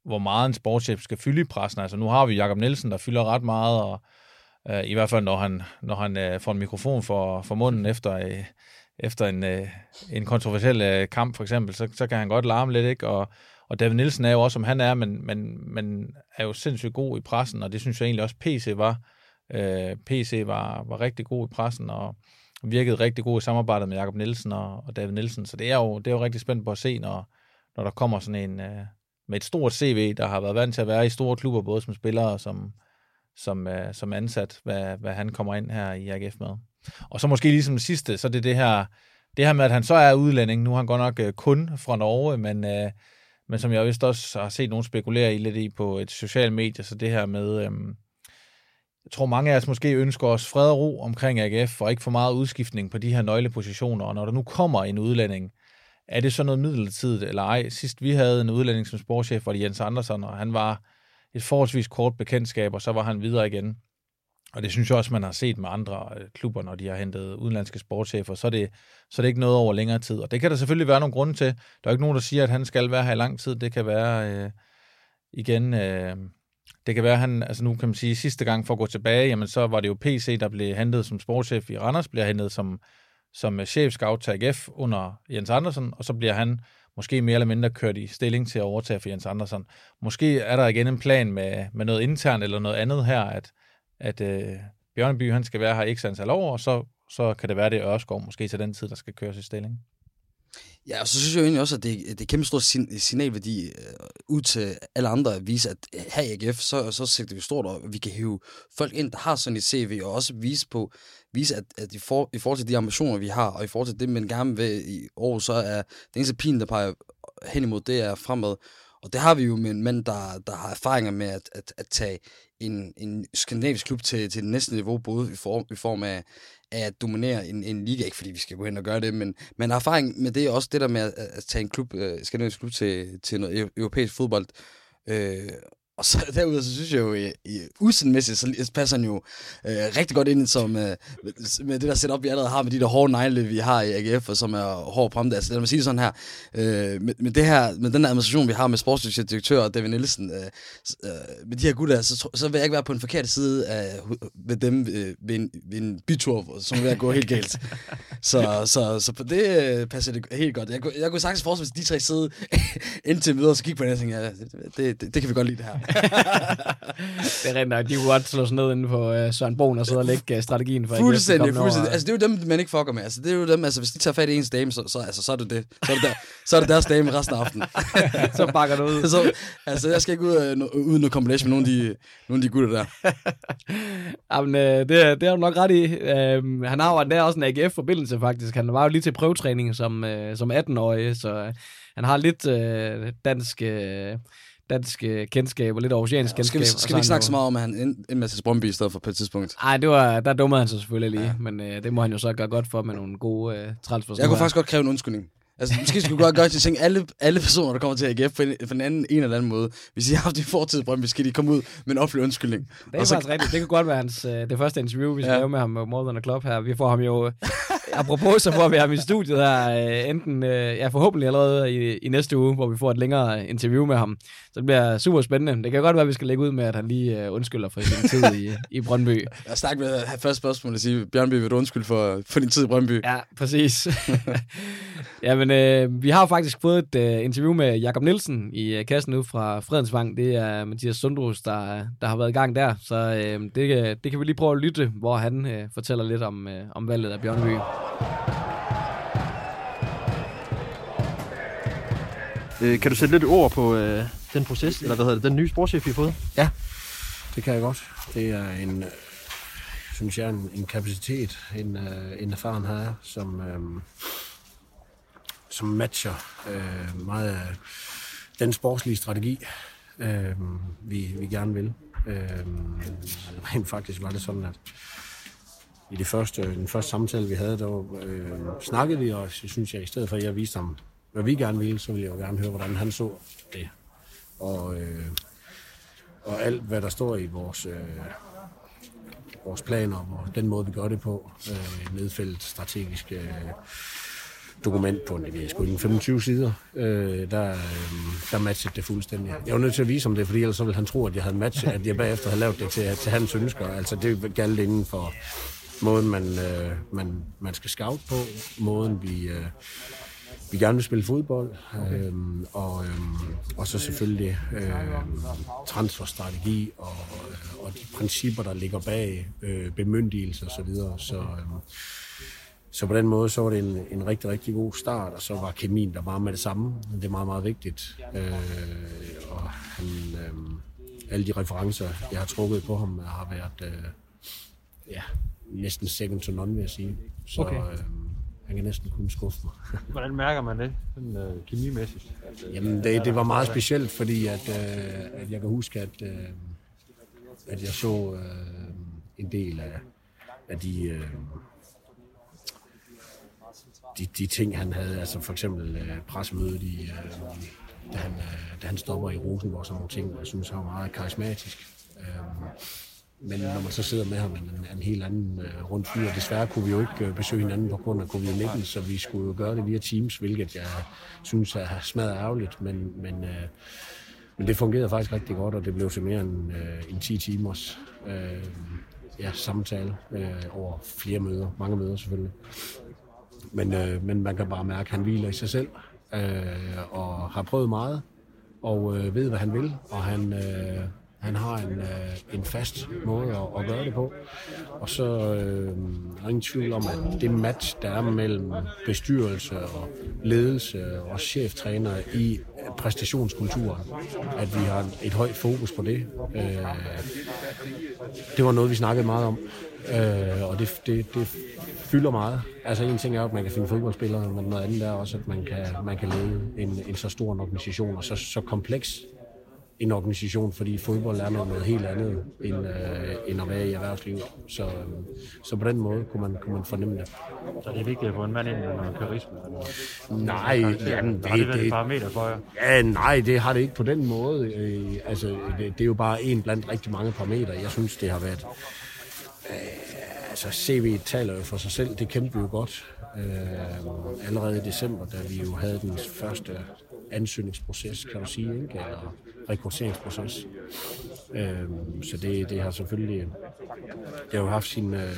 hvor meget en sportschef skal fylde i pressen. Altså nu har vi Jakob Nielsen, der fylder ret meget, og øh, i hvert fald når han, når han øh, får en mikrofon for, for munden efter, øh, efter en, øh, en kontroversiel øh, kamp for eksempel, så, så kan han godt larme lidt, ikke? Og, og David Nielsen er jo også, som han er, men, men, men er jo sindssygt god i pressen, og det synes jeg egentlig også PC var. Øh, PC var, var rigtig god i pressen, og virkede rigtig god i samarbejdet med Jakob Nielsen og, og David Nielsen. Så det er, jo, det er jo rigtig spændt på at se, når, når der kommer sådan en øh, med et stort CV, der har været vant til at være i store klubber, både som spiller og som, som, øh, som ansat, hvad, hvad han kommer ind her i AGF med. Og så måske ligesom det sidste, så det er det her, det her med, at han så er udlænding. Nu er han godt nok øh, kun fra Norge, men øh, men som jeg vist også har set nogen spekulere i lidt i på et socialt medie, så det her med, øhm, jeg tror mange af os måske ønsker os fred og ro omkring AGF, og ikke for meget udskiftning på de her nøglepositioner, og når der nu kommer en udlænding, er det så noget midlertidigt eller ej? Sidst vi havde en udlænding som sportschef, var det Jens Andersen, og han var et forholdsvis kort bekendtskab, og så var han videre igen. Og det synes jeg også, man har set med andre øh, klubber, når de har hentet udenlandske sportschefer, så er, det, så er det ikke noget over længere tid. Og det kan der selvfølgelig være nogle grunde til. Der er ikke nogen, der siger, at han skal være her i lang tid. Det kan være øh, igen... Øh, det kan være, han, altså nu kan man sige, sidste gang for at gå tilbage, jamen så var det jo PC, der blev hentet som sportschef i Randers, bliver hentet som, som øh, chefscout til AGF under Jens Andersen, og så bliver han måske mere eller mindre kørt i stilling til at overtage for Jens Andersen. Måske er der igen en plan med, med noget internt eller noget andet her, at, at øh, Bjørneby han skal være her ikke antal år, og så, så kan det være, det er Ørskov måske til den tid, der skal køres i stilling. Ja, og så synes jeg egentlig også, at det, det er kæmpe sin signalværdi øh, ud til alle andre at vise, at her i AGF, så, så sigter vi stort, og vi kan hive folk ind, der har sådan et CV, og også vise på, vise, at, at i, for, i forhold til de ambitioner, vi har, og i forhold til det, man gerne vil i år, så er det eneste pin, der peger hen imod, det er fremad. Og det har vi jo med en mand, der, der har erfaringer med at, at, at tage en, en skandinavisk klub til, til det næste niveau, både i form, i form af, af at dominere en, en liga, ikke fordi vi skal gå hen og gøre det, men man har erfaring med det også, det der med at, at tage en klub, øh, skandinavisk klub til, til noget europæisk fodbold. Øh, og så derudover, så synes jeg jo, i, i udsendmæssigt, så passer han jo øh, rigtig godt ind som, øh, med, med det der setup, vi allerede har, med de der hårde negle, vi har i AGF, og som er hård på det. Altså lad mig sige det sådan her, øh, med, med, det her, med den administration, vi har med sportsdirektør og David Nielsen, øh, øh, med de her gutter, så, så vil jeg ikke være på en forkert side af, ved dem øh, ved, en, ved en bytur, som vil gå helt galt. så, så, så på det øh, passer det helt godt. Jeg, jeg kunne sagtens forestille, hvis de tre sidde indtil videre, og så kigge på det, og tænke, ja, det, det, det, det, kan vi godt lide det her det er rent. De kunne godt slå sig ned inde på uh, Søren Brun og sidde og lægge uh, strategien for Fuldstændig, fuldstændig. Altså, det er jo dem, man ikke fucker med. Altså, det er jo dem, altså, hvis de tager fat i ens dame, så, så, altså, så er det det. Så er det, der, så er det deres dame resten af aftenen. så bakker du ud. så, altså, jeg skal ikke ud uh, uden noget combination med nogle af de, nogle af de gutter der. Jamen, uh, det, det er du nok ret i. Uh, han har jo der også en AGF-forbindelse, faktisk. Han var jo lige til prøvetræning som, uh, som 18-årig, så uh, han har lidt uh, dansk... Uh, dansk kendskab og lidt oceansk ja, kendskab. Skal vi, skal vi ikke snakke så meget om, at han endte med til Brøndby i stedet for på et tidspunkt? Nej, det var, der dummede han sig selvfølgelig lige, ja. men øh, det må han jo så gøre godt for med nogle gode øh, transfers. Jeg kunne faktisk godt kræve en undskyldning. Altså, måske skulle vi godt gøre til at alle, alle personer, der kommer til AGF på en, på en, anden, en eller anden måde, hvis I har haft i fortid i Brøndby, skal de komme ud med en offentlig undskyldning. Det er så... faktisk rigtigt. Det kan godt være hans, øh, det første interview, vi skal ja. lave med ham med More Than a Club her. Vi får ham jo, apropos, så får vi ham i studiet her, øh, enten, øh, ja, forhåbentlig allerede i, i næste uge, hvor vi får et længere interview med ham. Så det bliver super spændende. Det kan godt være, at vi skal lægge ud med, at han lige uh, undskylder for sin tid i, i Brøndby. Jeg snakker med at have første spørgsmål og sige, Bjørnby, vil du undskylde for, for din tid i Brøndby? Ja, præcis. Jamen, øh, vi har faktisk fået et øh, interview med Jakob Nielsen i øh, kassen nu fra Fredensvang. Det er Mathias Sundrus, der, der har været i gang der. Så øh, det, det kan vi lige prøve at lytte, hvor han øh, fortæller lidt om, øh, om valget af Bjørneby. Øh, kan du sætte lidt ord på øh, den proces, eller hvad hedder det, den nye sportschef, vi har fået? Ja, det kan jeg godt. Det er en, øh, synes jeg, en, en kapacitet, en, øh, en erfaren her, som, øh, som matcher øh, meget af den sportslige strategi, øh, vi, vi gerne vil. Øh, rent faktisk var det sådan, at i det første, den første samtale, vi havde, der øh, snakkede vi, og så synes jeg, i stedet for at jeg viste ham, hvad vi gerne ville, så ville jeg jo gerne høre, hvordan han så det. Og, øh, og alt, hvad der står i vores, øh, vores planer, og den måde, vi gør det på, øh, nedfældet strategisk øh, dokument på en, jeg en 25 sider, øh, der, øh, der matchede det fuldstændig. Jeg var nødt til at vise om det, fordi ellers så ville han tro, at jeg havde matchet, at jeg bagefter havde lavet det til, til hans ønsker. Altså det galt inden for måden, man, øh, man, man skal scout på, måden vi, øh, vi gerne vil spille fodbold, okay. øhm, og, øhm, og så selvfølgelig øhm, transferstrategi og, og de principper, der ligger bag øh, bemyndigelse osv. Så, videre. så, øhm, så på den måde så var det en, en rigtig, rigtig god start, og så var kemien der bare med det samme. Det er meget, meget vigtigt. Øh, og han, øh, alle de referencer, jeg har trukket på ham, har været øh, ja, næsten second to none, vil jeg sige. Så, okay. øh, han kan næsten kun skuffe mig. Hvordan mærker man det, sådan, uh, kemimæssigt? Jamen, det, det var meget specielt, fordi at, uh, at jeg kan huske, at, uh, at jeg så uh, en del af, af de, uh, de, de ting, han havde. Altså for eksempel uh, pressemødet, i, uh, da, han, uh, da han stopper i Rosenborg og sådan nogle ting, jeg synes, han var meget karismatisk. Uh, men når man så sidder med ham, en, en helt anden uh, rundt fyr. Desværre kunne vi jo ikke uh, besøge hinanden på grund af covid-19, så vi skulle jo gøre det via Teams, hvilket jeg synes er smadret ærgerligt. Men, men, uh, men det fungerede faktisk rigtig godt, og det blev til mere end, uh, end 10 timers uh, ja, samtale uh, over flere møder, mange møder selvfølgelig. Men, uh, men man kan bare mærke, at han hviler i sig selv uh, og har prøvet meget og uh, ved, hvad han vil, og han... Uh, han har en, øh, en fast måde at, at gøre det på. Og så øh, er ingen tvivl om, at det match, der er mellem bestyrelse og ledelse og cheftræner i præstationskulturen. At vi har et højt fokus på det. Øh, det var noget, vi snakkede meget om. Øh, og det, det, det fylder meget. Altså en ting er, at man kan finde fodboldspillere, men noget andet er også, at man kan, man kan lede en, en så stor organisation og så, så kompleks en organisation, fordi fodbold er noget helt andet end, øh, end at være i erhvervslivet. Så, øh, så på den måde kunne man, kunne man fornemme det. Så det er vigtigt at få en mand ind med noget karisma? Eller Nej, jamen, det, har det det, et parameter for jer? Ja, nej, det har det ikke på den måde. Øh, altså, det, det er jo bare en blandt rigtig mange parametre. Jeg synes, det har været... Øh, altså, CV taler jo for sig selv. Det kendte vi jo godt. Øh, allerede i december, da vi jo havde den første ansøgningsproces, kan du sige, ikke? eller rekrutteringsproces. Øhm, så det, det har selvfølgelig det har jo haft sin, øh,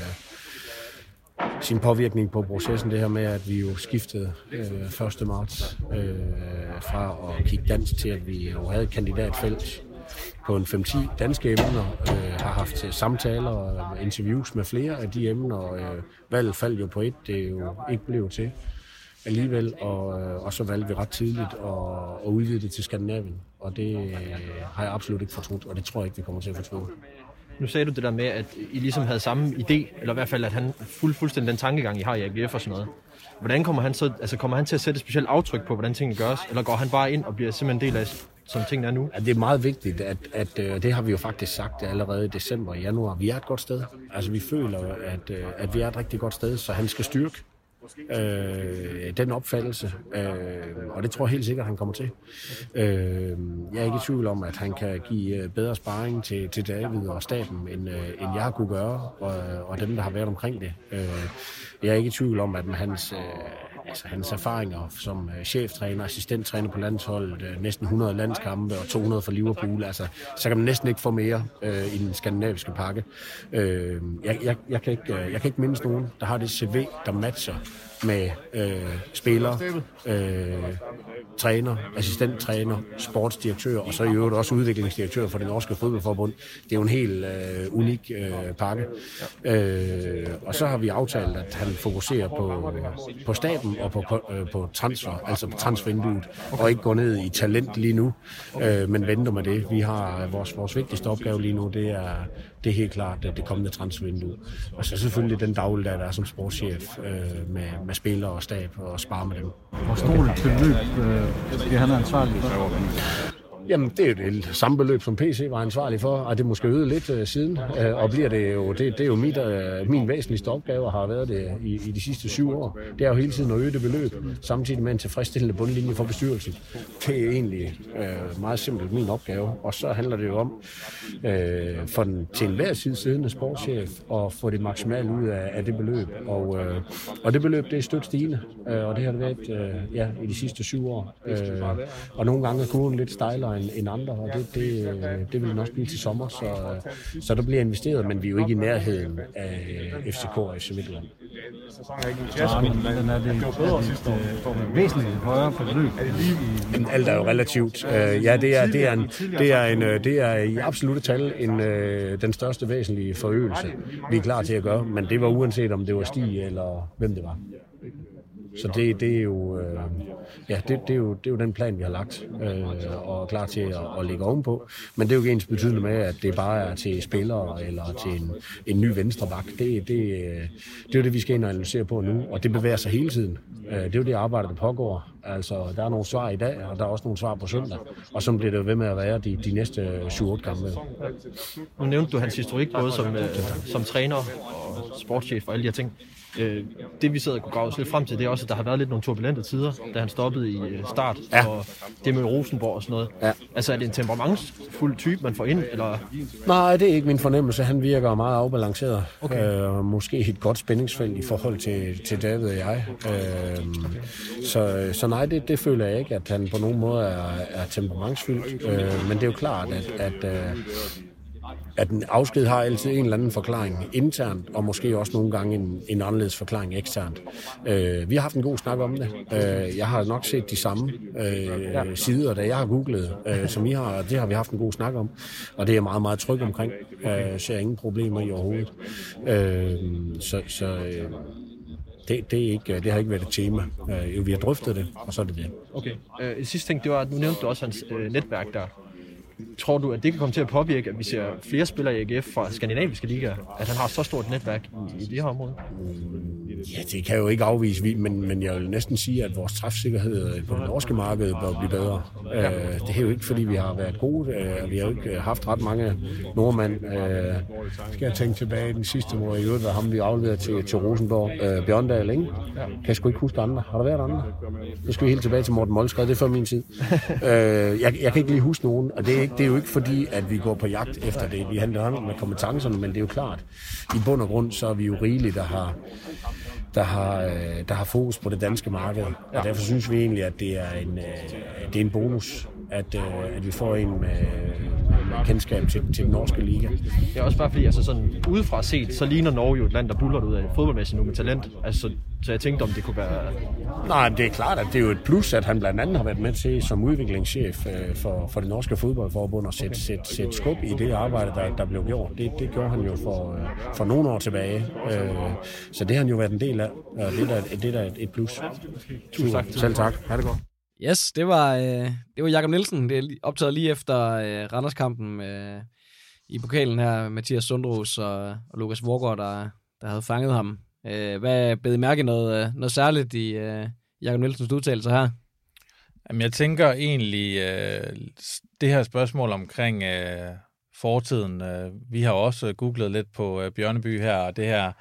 sin påvirkning på processen, det her med, at vi jo skiftede øh, 1. marts øh, fra at kigge dansk til, at vi jo havde et kandidatfelt på en 5-10 danske emner, øh, har haft øh, samtaler og interviews med flere af de emner, og øh, valget faldt jo på et, det er jo ikke blevet til alligevel, og, øh, og så valgte vi ret tidligt at, at udvide det til Skandinavien, og det øh, har jeg absolut ikke fortrudt, og det tror jeg ikke, vi kommer til at fortryde. Nu sagde du det der med, at I ligesom havde samme idé, eller i hvert fald, at han fuld, fuldstændig den tankegang, I har i AGF og sådan noget. Hvordan kommer han så, altså kommer han til at sætte et specielt aftryk på, hvordan tingene gøres, eller går han bare ind og bliver simpelthen en del af, som tingene er nu? Ja, det er meget vigtigt, at, at øh, det har vi jo faktisk sagt allerede i december og januar. Vi er et godt sted. Altså vi føler, at, at vi er et rigtig godt sted, så han skal styrke øh, den opfattelse, øh, og det tror jeg helt sikkert, han kommer til. Øh, jeg er ikke i tvivl om, at han kan give øh, bedre sparring til, til David og staben, end, øh, end jeg kunne gøre, og, og dem, der har været omkring det. Øh, jeg er ikke i tvivl om, at hans, øh, altså, hans erfaringer som øh, cheftræner, assistenttræner på landsholdet, øh, næsten 100 landskampe og 200 for Liverpool, altså, så kan man næsten ikke få mere øh, i den skandinaviske pakke. Øh, jeg, jeg, jeg, kan ikke, øh, jeg kan ikke mindes nogen, der har det CV, der matcher med øh, spillere, øh, træner, assistenttræner, sportsdirektør og så i øvrigt også udviklingsdirektør for det norske fodboldforbund. Det er jo en helt øh, unik øh, pakke. Øh, og så har vi aftalt, at han fokuserer på, på staben og på, øh, på transfer, altså på transfervinduet, og ikke går ned i talent lige nu, øh, men venter med det. Vi har øh, vores, vores vigtigste opgave lige nu, det er, det er helt klart det, det kommende transfervindue. Og så selvfølgelig den dagligdag, der er som sportschef øh, med, med spillere og stab og spare med dem. Hvor stort et beløb øh, bliver han ansvarlig for? Jamen, det er jo det samme beløb, som PC var ansvarlig for, og det måske øget lidt uh, siden, uh, og bliver det jo, det, det er jo mit, uh, min væsentligste opgave, har været det i, i de sidste syv år. Det er jo hele tiden at øge det beløb, samtidig med en tilfredsstillende bundlinje for bestyrelsen. Det er egentlig uh, meget simpelt min opgave, og så handler det jo om, uh, for den til enhver side siddende sportschef, at få det maksimalt ud af, af det beløb, og, uh, og det beløb, det er stødt stigende, uh, og det har det været uh, ja, i de sidste syv år. Uh, og nogle gange er kurven lidt stejlere end, end andre, og det, det, det vil den også blive til sommer, så, så der bliver investeret, men vi er jo ikke i nærheden af FCK og FC Midtjylland. Men er det et væsentligt højere? Men alt er jo relativt. Øh, ja, det er, det er, en, det er, en, øh, det er i absolutte tal en, øh, den største væsentlige forøgelse, vi er klar til at gøre, men det var uanset om det var Stig eller hvem det var. Så det, det er jo, øh, ja, det, det, er jo, det er jo den plan, vi har lagt, øh, og er klar til at, at lægge ovenpå. Men det er jo ikke ens betydende med, at det bare er til spillere eller til en, en ny venstreback. Det, det, øh, det er jo det, vi skal ind og analysere på nu, og det bevæger sig hele tiden. Øh, det er jo det arbejde, der pågår. Altså, der er nogle svar i dag, og der er også nogle svar på søndag. Og så bliver det jo ved med at være de, de næste 7-8 kampe. Nu nævnte du hans historik både som, øh, som træner og sportschef og alle de her ting. Øh, det vi sidder og kunne grave os lidt frem til, det er også, at der har været lidt nogle turbulente tider, da han stoppede i øh, start, Ja. og det med Rosenborg og sådan noget. Ja. Altså er det en temperamentsfuld type, man får ind, eller Nej, det er ikke min fornemmelse. Han virker meget afbalanceret. Okay. Øh, måske et godt spændingsfelt i forhold til, til David og jeg. Øh, så, så nej, det, det føler jeg ikke, at han på nogen måde er, er temperamentsfyldt. Øh, men det er jo klart, at, at, øh, at en afsked har altid en eller anden forklaring internt, og måske også nogle gange en, en anderledes forklaring eksternt. Øh, vi har haft en god snak om det. Øh, jeg har nok set de samme øh, sider, da jeg har googlet, øh, som I har, og det har vi haft en god snak om. Og det er jeg meget, meget tryg omkring. Øh, ser ingen problemer i overhovedet. Øh, så så øh, det, det, er ikke, det har ikke været et tema. Øh, vi har drøftet det, og så er det det. Okay. Øh, sidste ting, det var, nu nævnte du også hans øh, netværk der. Tror du, at det kan komme til at påvirke, at vi ser flere spillere i AGF fra skandinaviske ligaer? At han har så stort netværk i, i det her område? Ja, det kan jeg jo ikke afvise, vi- men, men jeg vil næsten sige, at vores træfsikkerhed på det norske marked bør blive bedre. Ja. Øh, det er jo ikke, fordi vi har været gode. Øh, vi har jo ikke haft ret mange nordmænd. Øh, skal jeg tænke tilbage den sidste, hvor i øvrigt var ham, vi afleverede til, til Rosenborg. Øh, Bjørndal, ikke? Kan jeg sgu ikke huske andre. Har der været andre? Så skal vi helt tilbage til Morten Molskred. Det er før min tid. øh, jeg, jeg kan ikke lige huske nogen, og det ikke, det er jo ikke fordi, at vi går på jagt efter det. Vi handler med kompetencerne, men det er jo klart. I bund og grund, så er vi jo rigeligt, der har der har, øh, der har fokus på det danske marked. Og derfor synes vi egentlig, at det er en, øh, det er en bonus, at, øh, at vi får en med kendskab til, til den norske liga. Det er også bare fordi, altså sådan udefra set, så ligner Norge jo et land, der buller ud af fodboldmæssigt nu med talent. Altså, så, så jeg tænkte, om det kunne være... Nej, men det er klart, at det er jo et plus, at han blandt andet har været med til som udviklingschef øh, for, for det norske fodboldforbund at sætte, sætte, sætte skub i det arbejde, der, der blev gjort. Det, det gjorde han jo for, øh, for nogle år tilbage. Øh, så det har han jo været en del af, og det er da, det er da et, et plus. Tusind tak. Selv tak. Ha' det godt. Yes, det var, øh, det var Jakob Nielsen. Det er optaget lige efter øh, Randerskampen øh, i pokalen her. Mathias Sundros og, og Lukas Vorgård, der, der havde fanget ham. Øh, hvad bed I mærke noget, øh, noget særligt i øh, Jakob Nielsens udtalelser her? Jamen, jeg tænker egentlig, øh, det her spørgsmål omkring øh, fortiden, øh, vi har også googlet lidt på øh, Bjørneby her, og det her,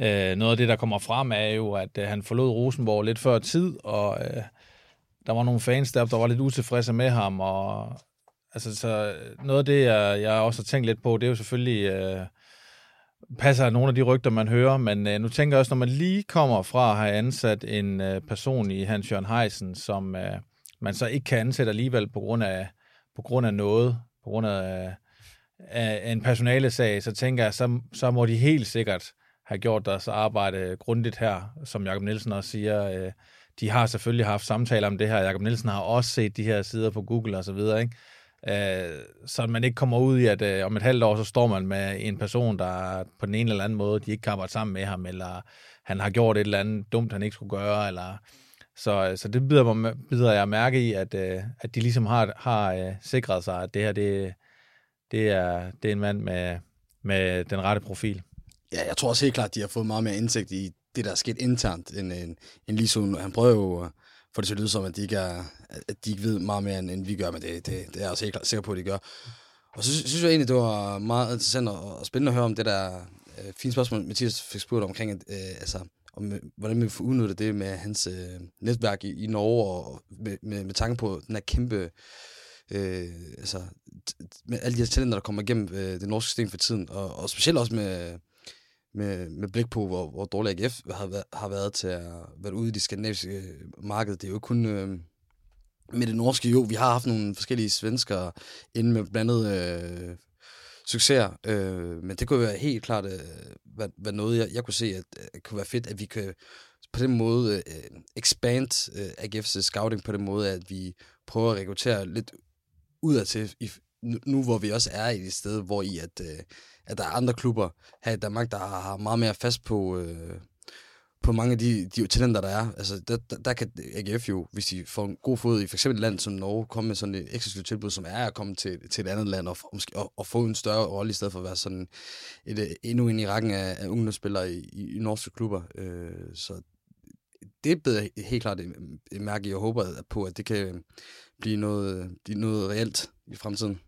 øh, noget af det, der kommer frem, er jo, at øh, han forlod Rosenborg lidt før tid, og øh, der var nogle fans der, der var lidt utilfredse med ham, og altså, så noget af det, jeg, jeg også har tænkt lidt på, det er jo selvfølgelig, øh, passer nogle af de rygter, man hører, men øh, nu tænker jeg også, når man lige kommer fra at have ansat en øh, person i Hans Jørgen Heisen, som øh, man så ikke kan ansætte alligevel på grund af, på grund af noget, på grund af, af en personalesag, så tænker jeg, så, så må de helt sikkert have gjort deres arbejde grundigt her, som Jakob Nielsen også siger. Øh, de har selvfølgelig haft samtaler om det her. Jakob Nielsen har også set de her sider på Google og så videre, ikke? Øh, så man ikke kommer ud i, at øh, om et halvt år, så står man med en person, der på den ene eller anden måde, de ikke kan arbejde sammen med ham, eller han har gjort et eller andet dumt, han ikke skulle gøre, eller... Så, øh, så det bider, mig, bider jeg mærke i, at, øh, at de ligesom har, har øh, sikret sig, at det her, det, det, er, det er en mand med, med den rette profil. Ja, jeg tror også helt klart, at de har fået meget mere indsigt i det, der er sket internt, end, end, end lige så. Han prøver jo at få det til at lyde som, at de ikke, er, at de ikke ved meget mere, end, end vi gør, men det, det, det er jeg også helt klart sikker på, at de gør. Og så synes jeg egentlig, det var meget interessant og, og spændende at høre om det der øh, fine spørgsmål, Mathias fik spurgt omkring, at, øh, altså, om, øh, hvordan vi får udnyttet det med hans øh, netværk i, i Norge, og med, med, med tanke på den her kæmpe, øh, altså, t- t- med alle de her talenter, der kommer igennem øh, det norske system for tiden, og, og specielt også med, med, med blik på, hvor, hvor dårlig AGF har, har været til at være ude i det skandinaviske øh, marked. Det er jo ikke kun øh, med det norske. Jo, vi har haft nogle forskellige svensker inde med blandet øh, succeser, øh, men det kunne være helt klart øh, være, være noget, jeg, jeg kunne se, at at kunne være fedt, at vi kan på den måde øh, expand øh, AGF's scouting på den måde, at vi prøver at rekruttere lidt udadtil, i, nu, nu hvor vi også er i et sted, hvor i at, øh, at der er andre klubber her i Danmark, der har har meget mere fast på, øh, på mange af de, de talenter, der er. Altså, der, der, der kan AGF jo, hvis de får en god fod i for eksempel et land som Norge, komme med sådan et eksklusivt tilbud, som er at komme til, til et andet land og, og, måske, og, og få en større rolle, i stedet for at være sådan et, øh, endnu en i rækken af, af ungdomsspillere i, i, i norske klubber. Øh, så det beder helt klart et- mærke jeg håber på, at det kan blive noget, blive noget reelt i fremtiden.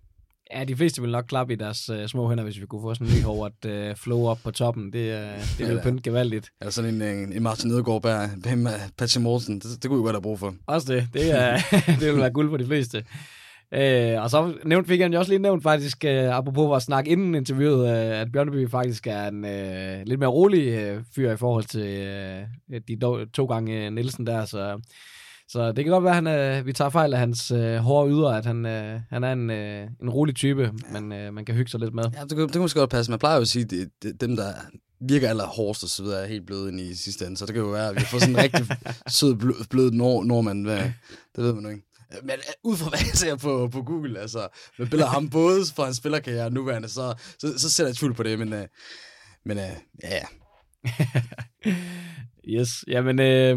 Ja, de fleste vil nok klappe i deres øh, små hænder, hvis vi kunne få sådan en ny Howard øh, flow op på toppen. Det, øh, det ville Ja. pynte gevaldigt. Eller sådan en, en, en Martin Nødgaard bag, bag Ma- Patrick Mortensen, det, det kunne vi godt have brug for. Også det. Det, er, det vil være guld for de fleste. Øh, og så nævnt, fik han jo også lige nævnt faktisk, øh, apropos vores snak inden interviewet, øh, at Bjørneby faktisk er en øh, lidt mere rolig øh, fyr i forhold til øh, de do, to gange øh, Nielsen der, så, så det kan godt være, at han, øh, vi tager fejl af hans øh, hårde ydre, at han, øh, han er en, øh, en rolig type, men øh, man kan hygge sig lidt med. Ja, det, kunne- det kunne måske godt passe. Man plejer jo at sige, at dem, der virker aller hårdest og så videre, er helt bløde ind i sidste ende. Så det kan jo være, at vi får sådan en rigtig sød, blød, blød nord, nordmand. Hvad, det ved man jo ikke. Men øh, ud fra hvad jeg ser på, på Google, altså, med billeder af ham både fra hans spillerkarriere og nuværende, så, så, så sætter jeg tvivl på det, men, øh, men øh, ja, ja. Yes, jamen øh,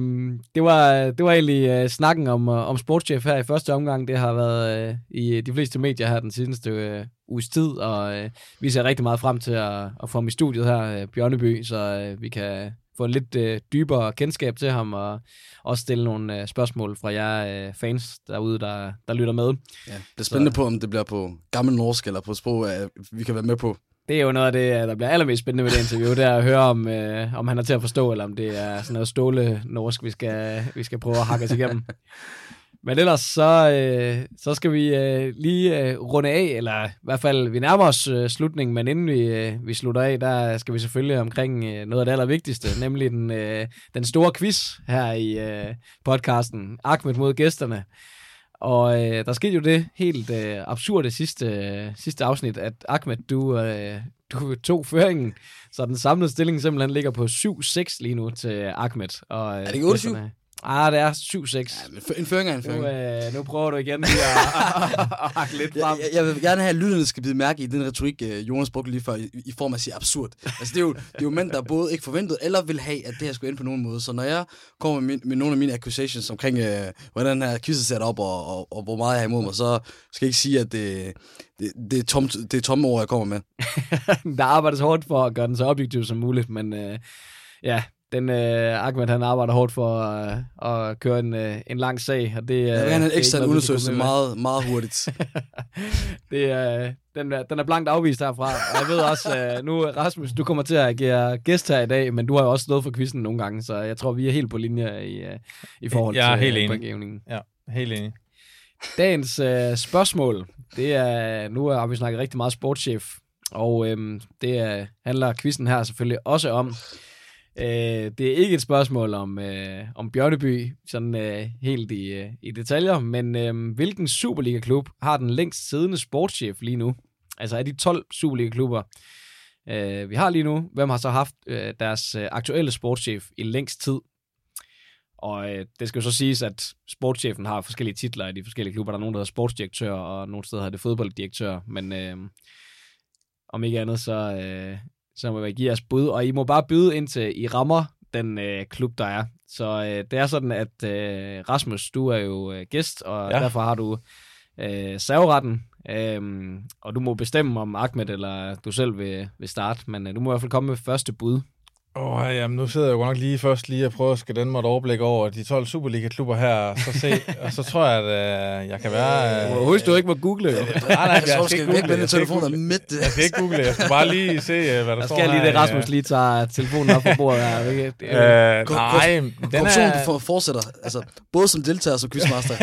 det, var, det var egentlig øh, snakken om, øh, om sportschef her i første omgang. Det har været øh, i de fleste medier her den seneste øh, uges tid, og øh, vi ser rigtig meget frem til at, at få ham i studiet her, øh, Bjørneby, så øh, vi kan få en lidt øh, dybere kendskab til ham, og også stille nogle øh, spørgsmål fra jer øh, fans derude, der, der lytter med. Ja, det er spændende på, om det bliver på gammel norsk eller på sprog, øh, vi kan være med på. Det er jo noget af det, øh, der bliver allermest spændende ved det interview, det er at høre, om, øh, om han er til at forstå, eller om det er sådan noget ståle norsk, vi skal, vi skal prøve at hakke os igennem. Men ellers så, øh, så skal vi øh, lige øh, runde af, eller i hvert fald, vi nærmer os øh, slutningen, men inden vi, øh, vi slutter af, der skal vi selvfølgelig omkring øh, noget af det allervigtigste, nemlig den, øh, den store quiz her i øh, podcasten, Ahmed mod gæsterne. Og øh, der skete jo det helt øh, absurde sidste, øh, sidste afsnit, at Ahmed, du, øh, du tog føringen, så den samlede stilling simpelthen ligger på 7-6 lige nu til Ahmed. Og, øh, Er det ikke 8-7? Ah, det er 7-6. Ja, en føring er en Nu, føring. øh, nu prøver du igen lige at, at, at hakke lidt Jeg, frem. jeg, jeg vil gerne have, at lytterne skal bide mærke i den retorik, øh, Jonas brugte lige før, i, i form af at sige absurd. Altså, det er, jo, det er jo mænd, der både ikke forventede, eller vil have, at det her skulle ende på nogen måde. Så når jeg kommer med, min, med nogle af mine accusations omkring, øh, hvordan den her quiz er sat op, og, og, og hvor meget jeg har imod mig, så skal jeg ikke sige, at det, det, det, er, tomt, det er tomme ord, jeg kommer med. der arbejdes hårdt for at gøre den så objektiv som muligt, men øh, ja, den øh, Ahmed, han arbejder hårdt for øh, at køre en, øh, en lang sag, og det, øh, det er en kan undersøgelse meget, meget hurtigt. det er, den, er, den er blankt afvist herfra. Og jeg ved også, øh, nu Rasmus, du kommer til at agere gæst her i dag, men du har jo også stået for quizzen nogle gange, så jeg tror, vi er helt på linje i, øh, i forhold Jeg er til helt øh, enig. Ja, helt enig. Dagens øh, spørgsmål, det er, nu har vi snakket rigtig meget sportschef, og øhm, det er, handler quizzen her selvfølgelig også om. Øh, det er ikke et spørgsmål om, øh, om Bjørneby, sådan øh, helt i, øh, i detaljer, men øh, hvilken Superliga-klub har den længst siddende sportschef lige nu? Altså af de 12 Superliga-klubber, øh, vi har lige nu, hvem har så haft øh, deres øh, aktuelle sportschef i længst tid? Og øh, det skal jo så siges, at sportschefen har forskellige titler i de forskellige klubber. Der er nogen, der hedder sportsdirektør, og nogle steder har det fodbolddirektør. Men øh, om ikke andet, så, øh, så må jeg give jeres bud. Og I må bare byde indtil I rammer den øh, klub, der er. Så øh, det er sådan, at øh, Rasmus, du er jo øh, gæst, og Ja. derfor har du øh, serveretten. Øhm, og du må bestemme, om Ahmed eller du selv vil, vil starte. Men øh, du må i hvert fald komme med første bud. Åh, oh, jamen, nu sidder jeg jo godt nok lige først lige og prøver at skal den mig et overblik over de 12 Superliga-klubber her, så se, og så tror jeg, at øh, jeg kan være... Øh, Husk, du ikke må google. Nej, nej, Jeg du skal ikke google, jeg skal ikke google. midt. Jeg skal ikke google, jeg skal bare lige se, øh, hvad der, Der står skal lige det, Rasmus lige tager telefonen op på bordet her. Det, Øh, Ko- nej, den, er, for, fortsætter, altså både som deltager og som quizmaster.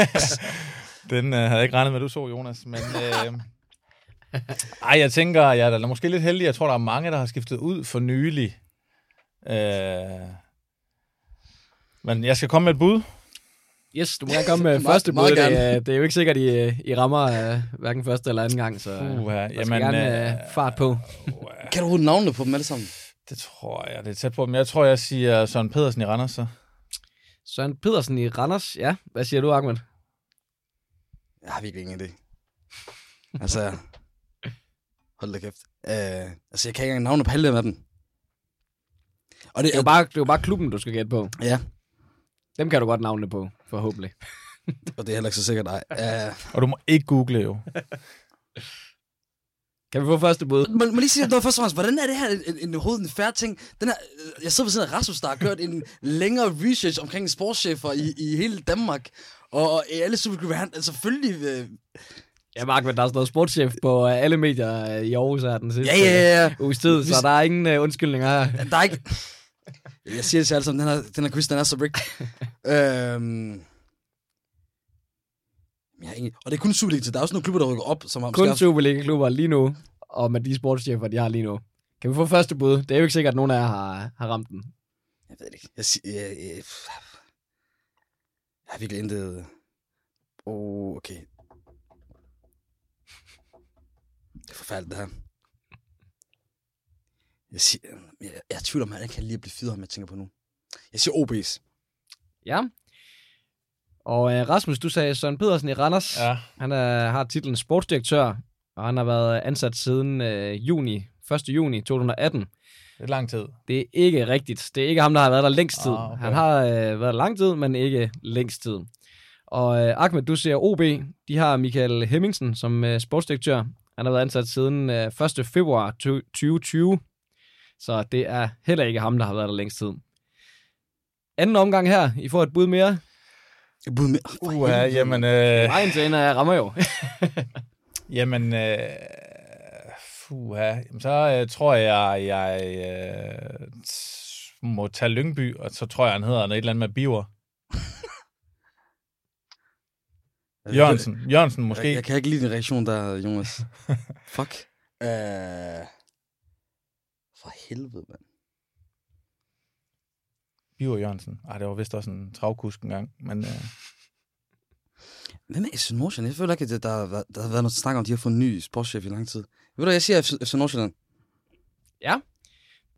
den øh, havde jeg ikke regnet med, du så, Jonas. Men, øh, ej, jeg tænker, jeg er da måske lidt heldig. Jeg tror, der er mange, der har skiftet ud for nylig. Øh, men jeg skal komme med et bud. Yes, du må gerne komme med første bud. Det, er- det er jo ikke sikkert, I, I rammer uh, hverken første eller anden gang, så uh, der skal jamen, gerne øh, uh, fart på. kan du overhovedet navnene på dem alle sammen? Det tror jeg, det er tæt på. Men jeg tror, jeg siger Søren Pedersen i Randers. Så. Søren Pedersen i Randers. Ja, hvad siger du, Ahmed? Jeg har virkelig ingen idé. Altså, hold da kæft. Uh, altså, jeg kan ikke engang navne på halvdelen af dem. Og det, Det er jo bare, det er jo bare klubben, du skal gætte på. Ja, Dem kan du godt navne på, forhåbentlig. og det er heller ikke så sikkert, nej. Uh, Og du må ikke google jo. Kan vi få første bud? må, må lige sige noget først og fremmest. Hvordan er det her en, en, en en færre ting? Den her, øh, jeg sidder ved siden af Rasmus, der har kørt en længere research omkring sportschefer i, i hele Danmark. Og, og i alle superklubber, han er selvfølgelig... Øh, Ja, Mark, men der er stået sportschef på uh, alle medier uh, i Aarhus her den sidste ja, ja, ja. uges tid, så der er ingen undskyldninger her. Der er ikke... Jeg siger det til alle sammen, den her, den her quiz, den er så rigged. øhm... Jeg ingen... Og det er kun Superliga til. Der er også nogle klubber, der rykker op, som har Kun skaffet- Superliga-klubber lige nu, og med de sportschefer, de har lige nu. Kan vi få første bud? Det er jo ikke sikkert, at nogen af jer har, har ramt den. Jeg ved det ikke. Jeg, siger, jeg, jeg, jeg har virkelig intet... Oh, okay. Det er forfærdeligt, det her. Jeg, siger, jeg, jeg er i tvivl om, at han kan lige blive fyret, om jeg tænker på nu. Jeg siger OB's. Ja. Og uh, Rasmus, du sagde Søren Pedersen i Randers. Ja. Han er, har titlen sportsdirektør, og han har været ansat siden øh, juni 1. juni 2018. Det er lang tid. Det er ikke rigtigt. Det er ikke ham, der har været der længst tid. Ah, okay. Han har øh, været der lang tid, men ikke længst tid. Og øh, Ahmed, du ser OB. De har Michael Hemmingsen som øh, sportsdirektør. Han har været ansat siden øh, 1. februar 2020. Så det er heller ikke ham, der har været der længst tid. Anden omgang her. I får et bud mere. Jeg bud med. Uh, ja, jamen, øh, Vejen til ender, jeg rammer jo. jamen, øh, fuha, jamen, så øh, tror jeg, jeg øh, må tage Lyngby, og så tror jeg, han hedder noget et eller andet med Biver. Jørgensen, Jørgensen måske. Jeg, jeg kan ikke lide din reaktion der, Jonas. Fuck. Uh, for helvede, mand. Biver Jørgensen. Ej, det var vist også en travkusk engang, men øh, Hvem er FC Nordsjælland? Jeg føler ikke, at der, været- der har været noget snak om, at de har fået en ny sportschef i lang tid. Ved du, jeg siger FC, Nordsjælland.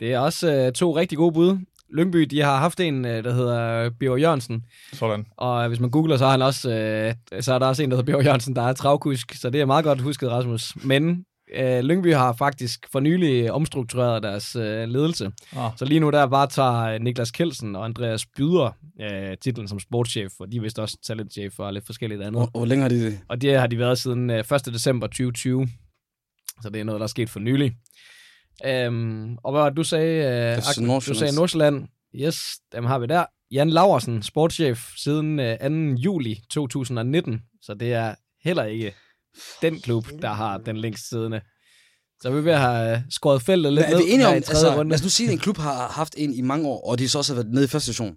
Det er også øh, to rigtig gode bud. Lyngby, de har haft en, øh, der hedder Bjørn Jørgensen. sådan. Og hvis man googler, så, har han også, øh, så er der også en, der hedder Bjørn Jørgensen, der er travkusk. Så det er meget godt husket, Rasmus. Men øh, Lyngby har faktisk for nylig omstruktureret deres øh, ledelse. Oh, Så lige nu der bare tager øh, Niklas Kelsen og Andreas Byder øh, titlen som sportschef, og de er vist også talentchef og lidt forskelligt andet. Hvor, hvor længe har de det? Og det har de været siden øh, 1. december 2020. Så det er noget, der er sket for nylig. Øhm, og hvad var det, du sagde? Øh, Ahmed? du sagde Nordsjælland. Yes, dem har vi der. Jan Laversen, sportschef siden øh, 2. juli 2019. Så det er heller ikke den klub, der har den længst siddende. Så vi er ved at have øh, skåret feltet lidt Men er vi ned enige om, altså, runde. lad os nu sige, at en klub har haft en i mange år, og de så også har været nede i første station.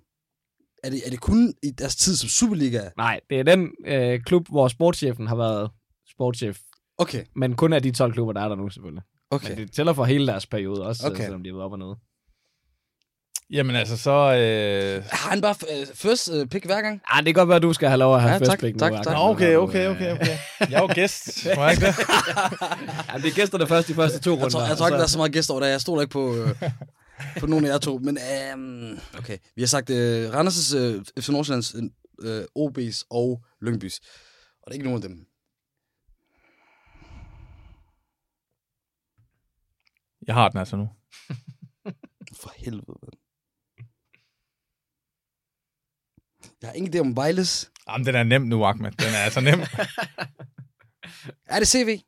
Er det, er det kun i deres tid som Superliga? Nej, det er den øh, klub, hvor sportschefen har været sportschef. Okay, Men kun af de 12 klubber, der er der nu, selvfølgelig. okay. Men det tæller for hele deres periode også, Okay. selvom de været op og nede. Jamen altså, så... Øh, Har han bare uh, first uh, pick hver gang? Ah, det kan godt være, at du skal have lov at have Ja, tak, pick nu. tak, Ahmed. tak. Nå, okay, okay, okay, okay. Jeg er jo gæst, var jeg ikke det? Ja, det er gæsterne først de første to runder. Jeg tror, jeg tror ikke, og der er så meget gæster over der. Jeg stoler ikke på, øh, på nogen af jer to. Men um, okay, vi har sagt uh, Randers' uh, FC Nordsjællands, uh, OB's og Lyngbys. Og det er ikke nogen af dem. Jeg har den altså nu. For helvede, mand. Jeg har ingen idé om Vejles. Jamen, den er nem nu, Ahmed. Den er altså nem. Er det CV?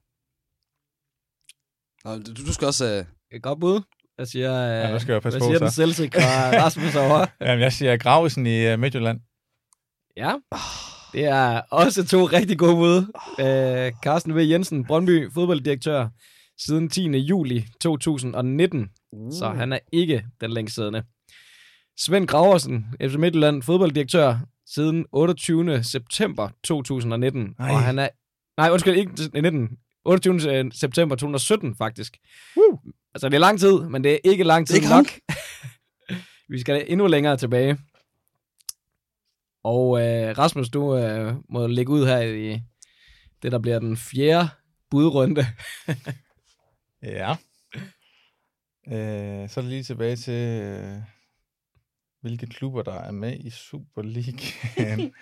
Nå, du, du skal også... Uh, Et godt bud. Jeg siger, Ja, nu skal jeg passe hvad på, siger den så. Celtic og Rasmus over? Jamen, jeg siger Gravesen i uh, Midtjylland. Ja, det er også to rigtig gode bud. Øh, Carsten V. Jensen, Brøndby, fodbolddirektør, siden 10. juli 2019. uh. Så han er ikke den længst siddende. Svend Graversen, FC Midtjylland, fodbolddirektør, siden 28. september 2019. Ej. Og han er... Nej, undskyld, ikke 19. 28. september 2017, faktisk. Woo. Altså, det er lang tid, men det er ikke lang tid ikke nok. Vi skal endnu længere tilbage. Og øh, Rasmus, du øh, må lægge ud her i det, der bliver den fjerde budrunde. Ja. Øh, så er det lige tilbage til, øh, hvilke klubber, der er med i Superligaen.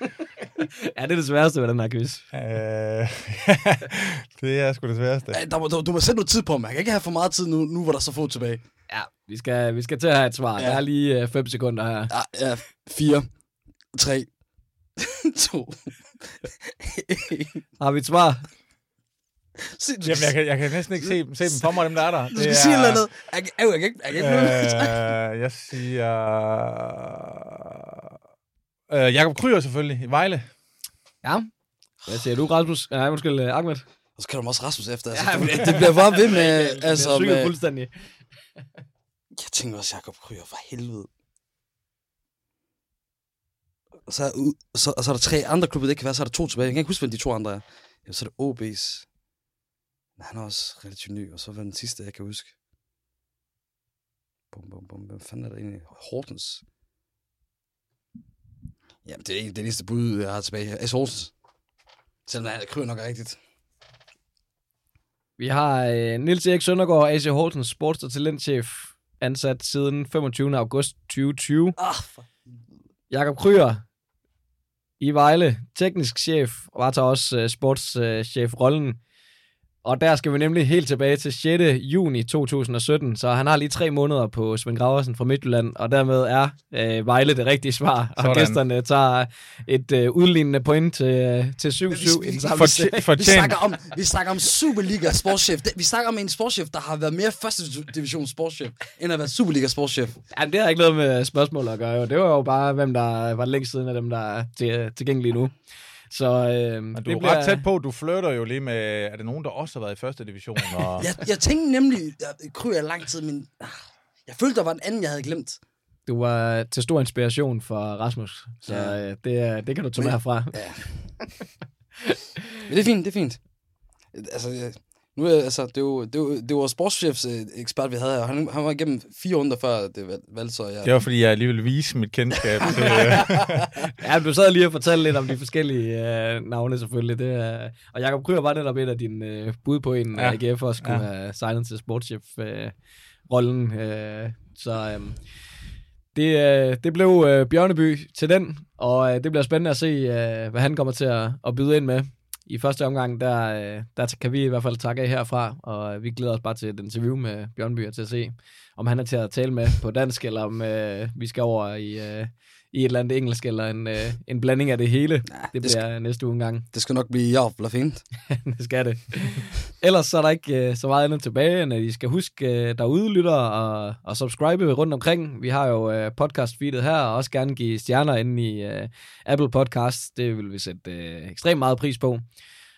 ja, det er det sværeste ved den her quiz. øh, det er sgu det sværeste. Der, må- du må sætte noget tid på mig. Jeg kan ikke have for meget tid nu, nu hvor der er så få tilbage. Ja, vi skal, vi skal til at have et svar. Ja. Der er lige 5 sekunder her. Ja, ja. Fire. Tre. to. Har vi et svar? Jamen, jeg kan, jeg kan næsten ikke se, se dem for mig, dem der er der. Du skal sige et eller andet. Jeg, jeg, jeg, kan ikke, jeg kan ikke Øh, jeg siger... Øh, Jakob Kryer selvfølgelig, i Vejle. Ja. Hvad siger du, Rasmus? Nej, undskyld, uh, Ahmed. Og så kan du også Rasmus efter. Altså, Ja, det, men- det bliver bare ved med... altså, med... fuldstændig. jeg tænker også Jakob Kryer, for helvede. Og så, er, så, og så er der tre andre klubber, det kan være, så er der to tilbage. Jeg kan ikke huske, hvem de to andre er. Ja, så er det OB's. Han er også relativt ny, og så var den sidste, jeg kan huske. Bum, bum, bum. Hvem fanden er der egentlig? Hortens. Jamen, det er det eneste bud, jeg har tilbage her. S. Horsens. Selvom han kryger nok er rigtigt. Vi har uh, Nils Erik Søndergaard, AC Horsens sports- og talentchef, ansat siden 25. august 2020. Ah, for... Jakob Kryer i Vejle, teknisk chef, og varetager også uh, sportschef-rollen. Og der skal vi nemlig helt tilbage til 6. juni 2017, så han har lige tre måneder på Svend Graversen fra Midtjylland, og dermed er øh, Vejle det rigtige svar. Og Sådan. gæsterne tager et øh, udlignende point til, øh, til 7-7 i den samme. Vi snakker, om, vi snakker om Superliga sportschef. Vi snakker om en sportschef, der har været mere første division sportschef, end at være Superliga sportschef. Jamen, det har ikke noget med spørgsmål at gøre. Jo. Det var jo bare, hvem der var længst siden af dem, der er til, tilgængelige nu. Så øh, Men du det er ret tæt på, du flytter jo lige med, er det nogen, der også har været i første division? Og... Jeg, jeg tænkte nemlig, jeg kryger lang tid, men ah, jeg følte, der var en anden, jeg havde glemt. Du var til stor inspiration for Rasmus, så Ja. øh, det, det kan du tage Men- med herfra. Men det er fint, det er fint. Altså, nu er, altså, det, er jo, det, er jo, det var sportschefs øh, ekspert, vi havde her, og han, han var igennem fire runder før det valg- valgte, så jeg... Det var, fordi jeg lige ville vise mit kendskab til... Ja, men du sad lige og fortalte lidt om de forskellige øh, navne selvfølgelig. Det, er- og Jakob Kryer var netop et af dine øh, bud på en Ja. ja. AGF også skulle Ja. ja. have signet til sportschef-rollen. Øh, så øh, det, øh, det blev øh, Bjørneby til den, og øh, det bliver spændende at se, øh, hvad han kommer til at, at byde ind med. I første omgang, der, øh, der kan vi i hvert fald takke af herfra, og øh, vi glæder os bare til et interview med Bjørnby og til at se, om han er til at tale med på dansk, eller om øh, vi skal over i, øh, i et eller andet engelsk, eller en, øh, en blanding af det hele. Ja, Det det, skal, bliver næste uge en gang. det skal nok blive jævla fint. det skal det. Ellers så er der ikke øh, så meget andet tilbage, end at I skal huske øh, derude, lytter, og, og subscribe rundt omkring. Vi har jo øh, podcast-feedet her, og også gerne give stjerner inde i øh, Apple Podcasts. Det vil vi sætte øh, ekstremt meget pris på.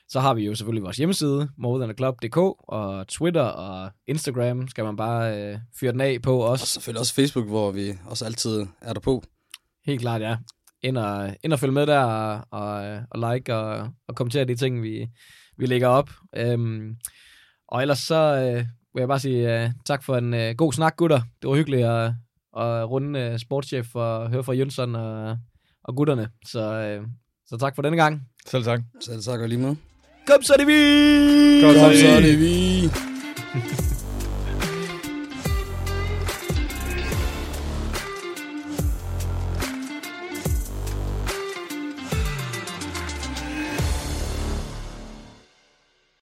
Så har vi jo selvfølgelig vores hjemmeside, morethanaclub.dk, og Twitter og Instagram skal man bare øh, fyre den af på Og også. selvfølgelig også Facebook, hvor vi også altid er der på. Helt klart, ja. Ind og, ind og følge med der, og, og, og like og, og kommentere de ting, vi, vi lægger op. Øhm, og ellers så øh, vil jeg bare sige øh, tak for en øh, god snak, gutter. Det var hyggeligt at, at runde øh, sportschef og høre fra Jønsson og, og gutterne. Så, øh, så tak for denne gang. Selv tak. Så tak og lige med. Kom så, det vi! Kom, så så er er det det vi.